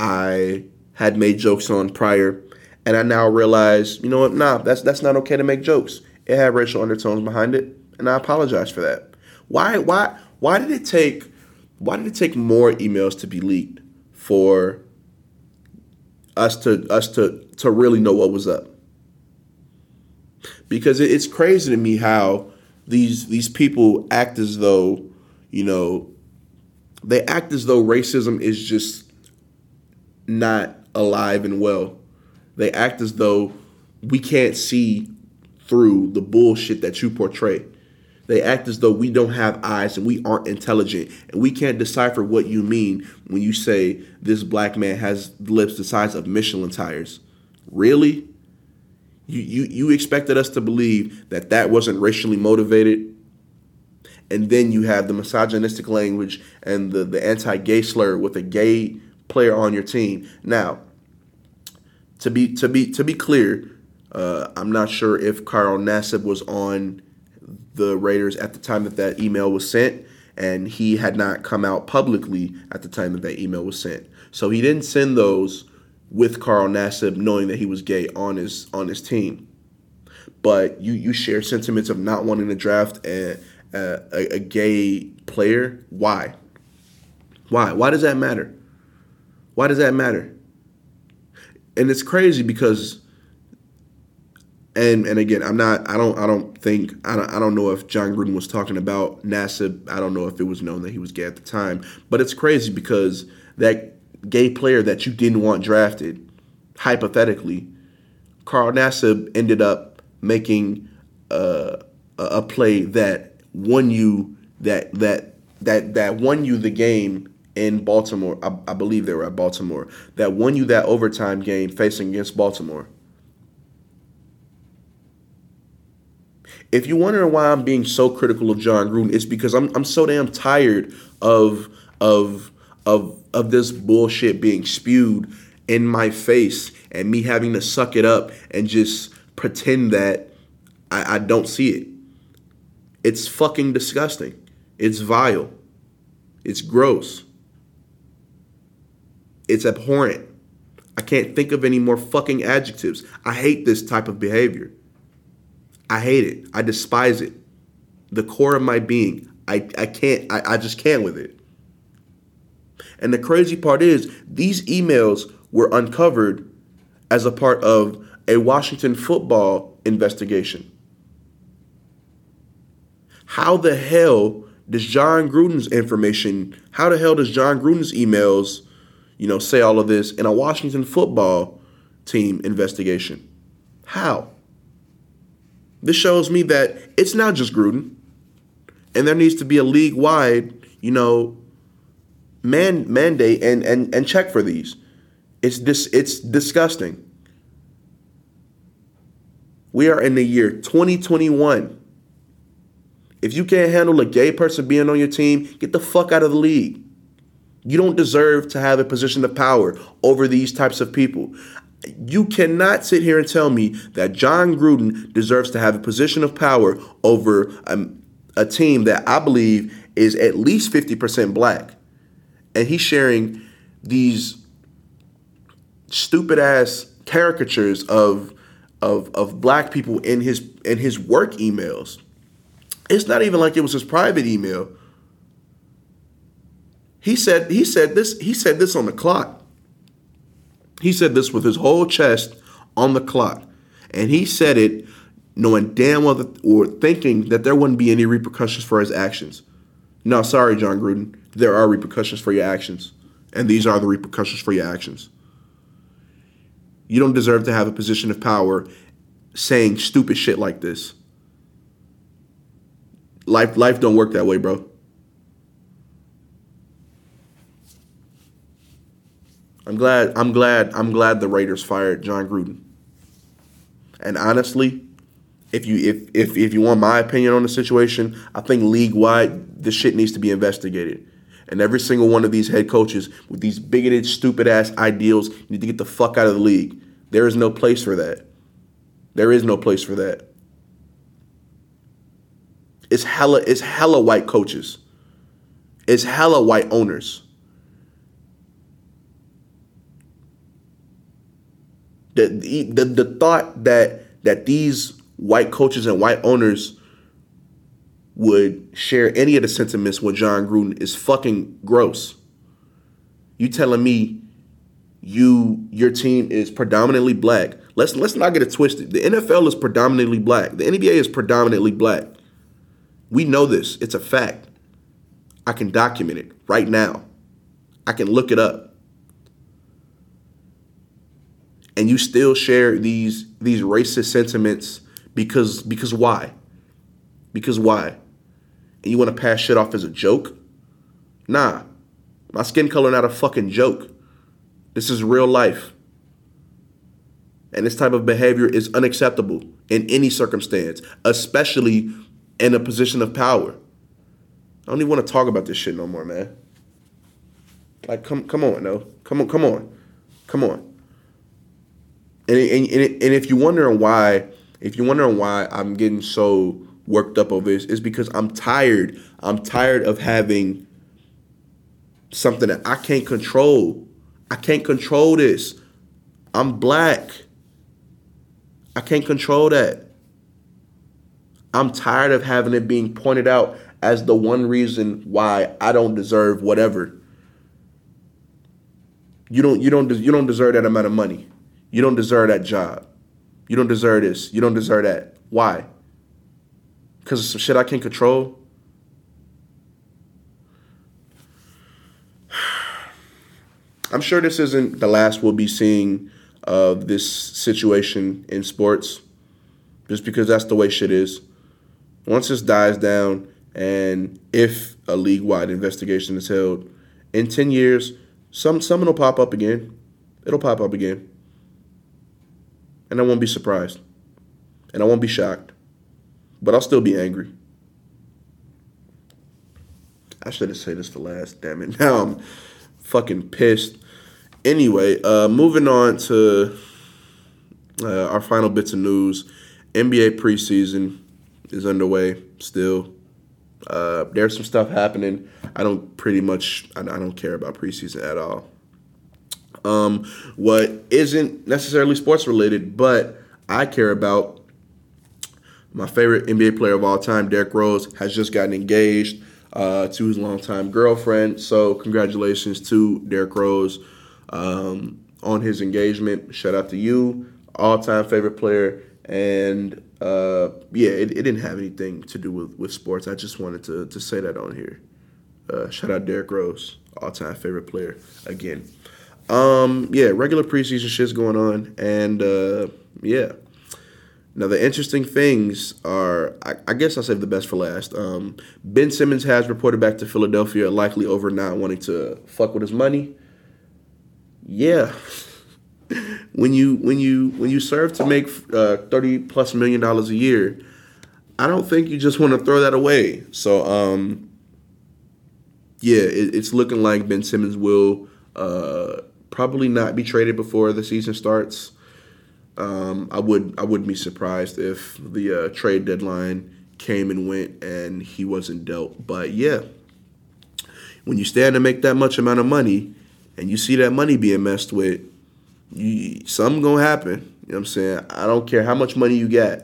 I had made jokes on prior, and I now realize, you know what? Nah, that's that's not okay to make jokes. It had racial undertones behind it, and I apologize for that. Why why why did it take why did it take more emails to be leaked for us to us to to really know what was up? because it's crazy to me how these these people act as though you know they act as though racism is just not alive and well. They act as though we can't see through the bullshit that you portray. They act as though we don't have eyes and we aren't intelligent and we can't decipher what you mean when you say this black man has lips the size of Michelin tires. Really? You, you, you expected us to believe that that wasn't racially motivated. And then you have the misogynistic language and the, the anti gay slur with a gay player on your team. Now, to be to be to be clear, uh, I'm not sure if Carl Nassib was on the Raiders at the time that that email was sent, and he had not come out publicly at the time that that email was sent. So he didn't send those with Carl Nassib knowing that he was gay on his on his team. But you you share sentiments of not wanting to draft a, a, a gay player. Why? Why? Why does that matter? Why does that matter? And it's crazy because and and again, I'm not. I don't. I don't think. I don't. I don't know if Jon Gruden was talking about Nassib. I don't know if it was known that he was gay at the time. But it's crazy because that gay player that you didn't want drafted, hypothetically, Carl Nassib ended up making a play that won you that that that that won you the game in Baltimore. I, I believe they were at Baltimore. That won you that overtime game facing against Baltimore. If you're wondering why I'm being so critical of Jon Gruden, it's because I'm I'm so damn tired of of of of this bullshit being spewed in my face and me having to suck it up and just pretend that I, I don't see it. It's fucking disgusting. It's vile. It's gross. It's abhorrent. I can't think of any more fucking adjectives. I hate this type of behavior. I hate it. I despise it. The core of my being. I, I can't, I, I just can't with it. And the crazy part is, these emails were uncovered as a part of a Washington football investigation. How the hell does Jon Gruden's information, how the hell does Jon Gruden's emails, you know, say all of this in a Washington football team investigation? How? This shows me that it's not just Gruden. And there needs to be a league wide, you know, man mandate and, and and check for these. It's this it's disgusting. We are in the year 2021. If you can't handle a gay person being on your team, get the fuck out of the league. You don't deserve to have a position of power over these types of people. You cannot sit here and tell me that Jon Gruden deserves to have a position of power over a, a team that I believe is at least 50% black. And he's sharing these stupid ass caricatures of of of black people in his in his work emails. It's not even like it was his private email. He said he said this he said this on the clock. He said this with his whole chest on the clock. And he said it knowing damn well that, or thinking that there wouldn't be any repercussions for his actions. No, sorry, Jon Gruden. There are repercussions for your actions. And these are the repercussions for your actions. You don't deserve to have a position of power saying stupid shit like this. Life life don't work that way, bro. I'm glad I'm glad I'm glad the Raiders fired Jon Gruden. And honestly, if you if if if you want my opinion on the situation, I think league wide this shit needs to be investigated. And every single one of these head coaches with these bigoted, stupid ass ideals need to get the fuck out of the league. There is no place for that. There is no place for that. It's hella, it's hella white coaches. It's hella white owners. The, the, the thought that that these white coaches and white owners would share any of the sentiments with Jon Gruden is fucking gross. You telling me you your team is predominantly black. Let's let's not get it twisted. The NFL is predominantly black. The NBA is predominantly black. We know this. It's a fact. I can document it right now. I can look it up. And you still share these these racist sentiments because because why? Because why? and you want to pass shit off as a joke? Nah. My skin color not a fucking joke. This is real life. And this type of behavior is unacceptable in any circumstance, especially in a position of power. I don't even want to talk about this shit no more, man. Like, come, come on, no, come on, come on, come on. And and, and, if you're wondering why, if you're wondering why I'm getting so worked up over this is because I'm tired. I'm tired of having something that I can't control. I can't control this. I'm black. I can't control that. I'm tired of having it being pointed out as the one reason why I don't deserve whatever. You don't you don't you don't deserve that amount of money. You don't deserve that job. You don't deserve this. You don't deserve that. Why? because of some shit I can't control. [sighs] I'm sure this isn't the last we'll be seeing of this situation in sports, just because that's the way shit is. Once this dies down, and if a league wide investigation is held, in 10 years, some someone will pop up again. It'll pop up again. And I won't be surprised. And I won't be shocked but I'll still be angry. I should have said this for last, damn it. [laughs] Now I'm fucking pissed. anyway, uh, moving on to uh, our final bits of news. NBA preseason is underway still. Uh, there's some stuff happening. I don't pretty much. I, I don't care about preseason at all. Um, what isn't necessarily sports related, but I care about. My favorite NBA player of all time, Derrick Rose, has just gotten engaged uh, to his longtime girlfriend. So congratulations to Derrick Rose um, on his engagement. Shout out to you, all time favorite player. And uh, yeah, it, it, didn't have anything to do with, with sports. I just wanted to, to say that on here. Uh, shout out Derrick Rose, all time favorite player again. Um, yeah, regular preseason shit's going on, and uh, yeah. Now the interesting things are, I, I guess I'll save the best for last. Um, ben Simmons has reported back to Philadelphia, likely over not wanting to fuck with his money. Yeah, [laughs] when you when you when you serve to make uh, thirty plus million dollars a year, I don't think you just want to throw that away. So um, yeah, it, it's looking like Ben Simmons will uh, probably not be traded before the season starts. Um, I would I wouldn't be surprised if the uh, trade deadline came and went and he wasn't dealt. But yeah, when you stand to make that much amount of money and you see that money being messed with you, something gonna happen. You know what I'm saying? I don't care how much money you got.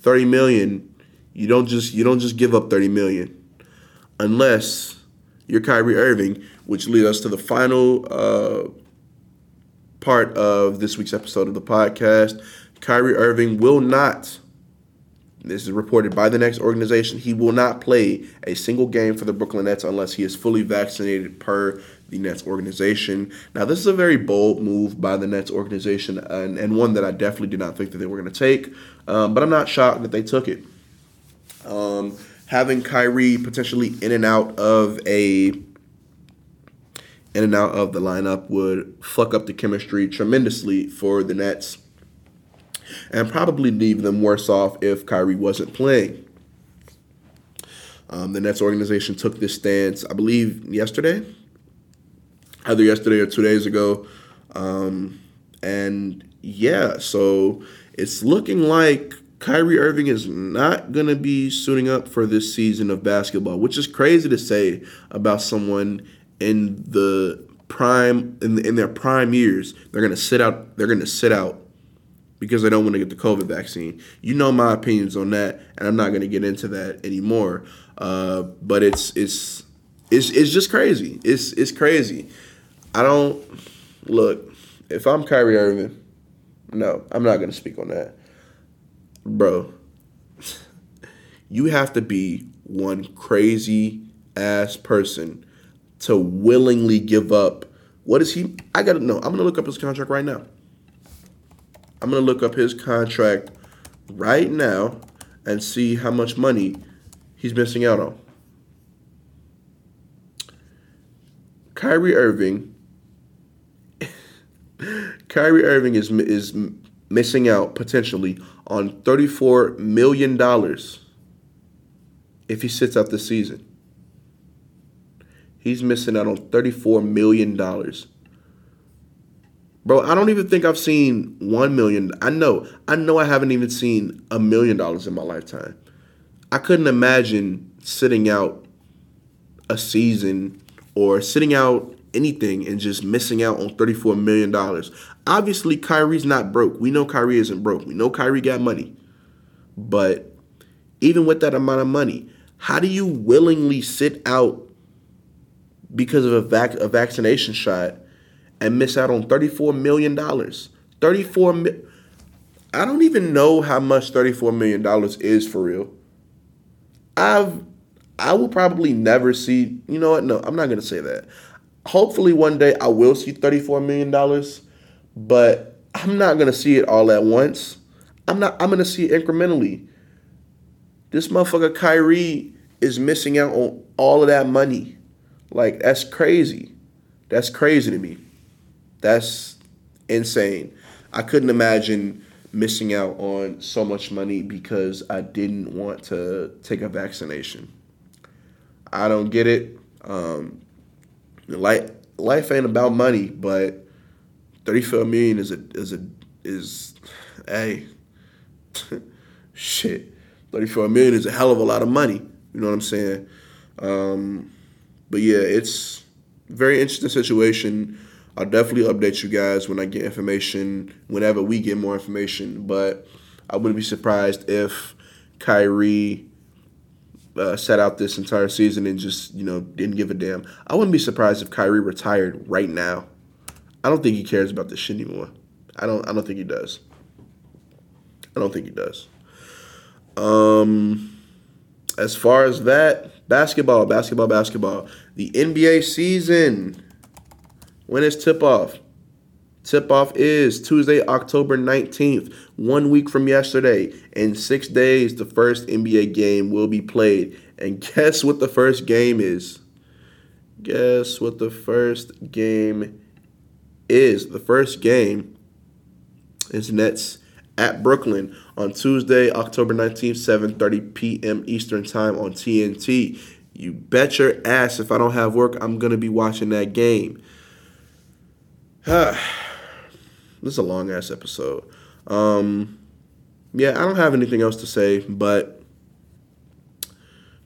30 million, you don't just you don't just give up 30 million. Unless you're Kyrie Irving, which leads us to the final uh, part of this week's episode of the podcast. Kyrie Irving will not this is reported by the Nets organization. He will not play a single game for the Brooklyn Nets unless he is fully vaccinated per the Nets organization. Now, this is a very bold move by the Nets organization and, and one that I definitely did not think that they were going to take, um, but I'm not shocked that they took it. Um, having Kyrie potentially in and out of a in and out of the lineup would fuck up the chemistry tremendously for the Nets and probably leave them worse off if Kyrie wasn't playing. Um, the Nets organization took this stance, I believe, yesterday either yesterday or two days ago. Um, and yeah, so it's looking like Kyrie Irving is not going to be suiting up for this season of basketball, which is crazy to say about someone in the prime in, in their prime years. They're to sit out. They're to sit out because they don't want to get the COVID vaccine. You know my opinions on that, and I'm not to get into that anymore. Uh, but it's it's it's it's just crazy. It's it's crazy. I don't look. If I'm Kyrie Irving, no, I'm not gonna speak on that, bro. [laughs] You have to be one crazy ass person to willingly give up. What is he? I gotta know. I'm gonna look up his contract right now. I'm gonna look up his contract right now and see how much money he's missing out on. Kyrie Irving [laughs] Kyrie Irving is is missing out potentially on thirty-four million dollars if he sits out the season. He's missing out on thirty-four million dollars. Bro, I don't even think I've seen one million. I know, I know I haven't even seen a million dollars in my lifetime. I couldn't imagine sitting out a season or sitting out anything and just missing out on $34 million. Obviously, Kyrie's not broke. We know Kyrie isn't broke. We know Kyrie got money. But even with that amount of money, how do you willingly sit out because of a, vac- a vaccination shot and miss out on $34 million? 34 mi- I don't even know how much $34 million is for real. I've I will probably never see, you know what? No, I'm not going to say that hopefully one day I will see $34 million, but I'm not gonna see it all at once. I'm not I'm gonna see it incrementally. This motherfucker Kyrie is missing out on all of that money. Like that's crazy. That's crazy to me. That's insane. I couldn't imagine missing out on so much money because I didn't want to take a vaccination. I don't get it. Um, life life ain't about money, but 34 million is a is a is hey [laughs] shit. 34 million is a hell of a lot of money. You know what I'm saying? Um, but yeah, it's very interesting situation. I'll definitely update you guys when I get information, whenever we get more information. But I wouldn't be surprised if Kyrie uh, set out this entire season and just you know didn't give a damn. I wouldn't be surprised if Kyrie retired right now. I don't think he cares about this shit anymore. I don't. I don't think he does. I don't think he does. Um, as far as that, basketball, basketball, basketball. The NBA season. When is tip off? Tip off is Tuesday, October 19th, one week from yesterday. In six days, the first NBA game will be played. And [laughs] guess what the first game is? Guess what the first game is? The first game is Nets at Brooklyn on Tuesday, October 19th, 7:30 p.m. Eastern Time on TNT. You bet your ass if I don't have work, I'm going to be watching that game. [sighs] This is a long ass episode. Um, yeah, I don't have anything else to say, but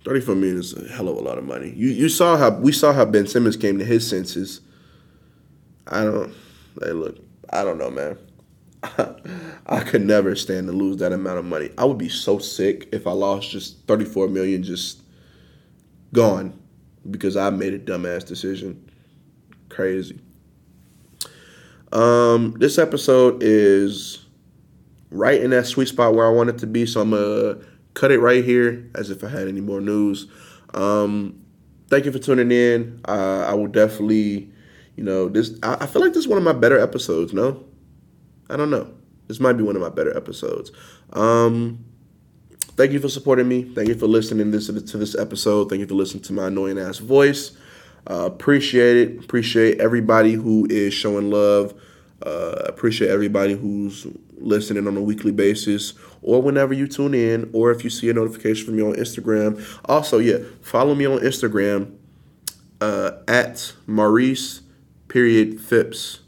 34 million is a hell of a lot of money. You you saw how we saw how Ben Simmons came to his senses. I don't hey look, I don't know, man. [laughs] I could never stand to lose that amount of money. I would be so sick if I lost just 34 million just gone because I made a dumbass decision. Crazy. Um, this episode is right in that sweet spot where I want it to be, so I'm gonna cut it right here as if I had any more news. Um, thank you for tuning in. Uh, I will definitely, you know, this. I, I feel like this is one of my better episodes. No, I don't know. This might be one of my better episodes. Um, thank you for supporting me. Thank you for listening this to this episode. Thank you for listening to my annoying ass voice. Uh, appreciate it. Appreciate everybody who is showing love. Uh, appreciate everybody who's listening on a weekly basis or whenever you tune in or if you see a notification from me on Instagram. Also, yeah, follow me on Instagram uh, at Maurice period Phipps.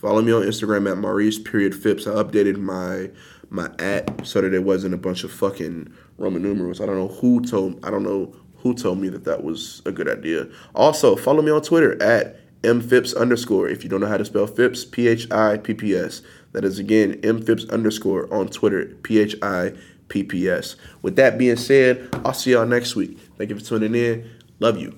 Follow me on Instagram at Maurice period Phipps. I updated my my at so that it wasn't a bunch of fucking Roman numerals. I don't know who told I don't know who told me that that was a good idea. Also, follow me on Twitter at mphipps underscore. If you don't know how to spell Phipps, P H I P P S. That is again mphipps underscore on Twitter, P H I P P S. With that being said, I'll see y'all next week. Thank you for tuning in. Love you.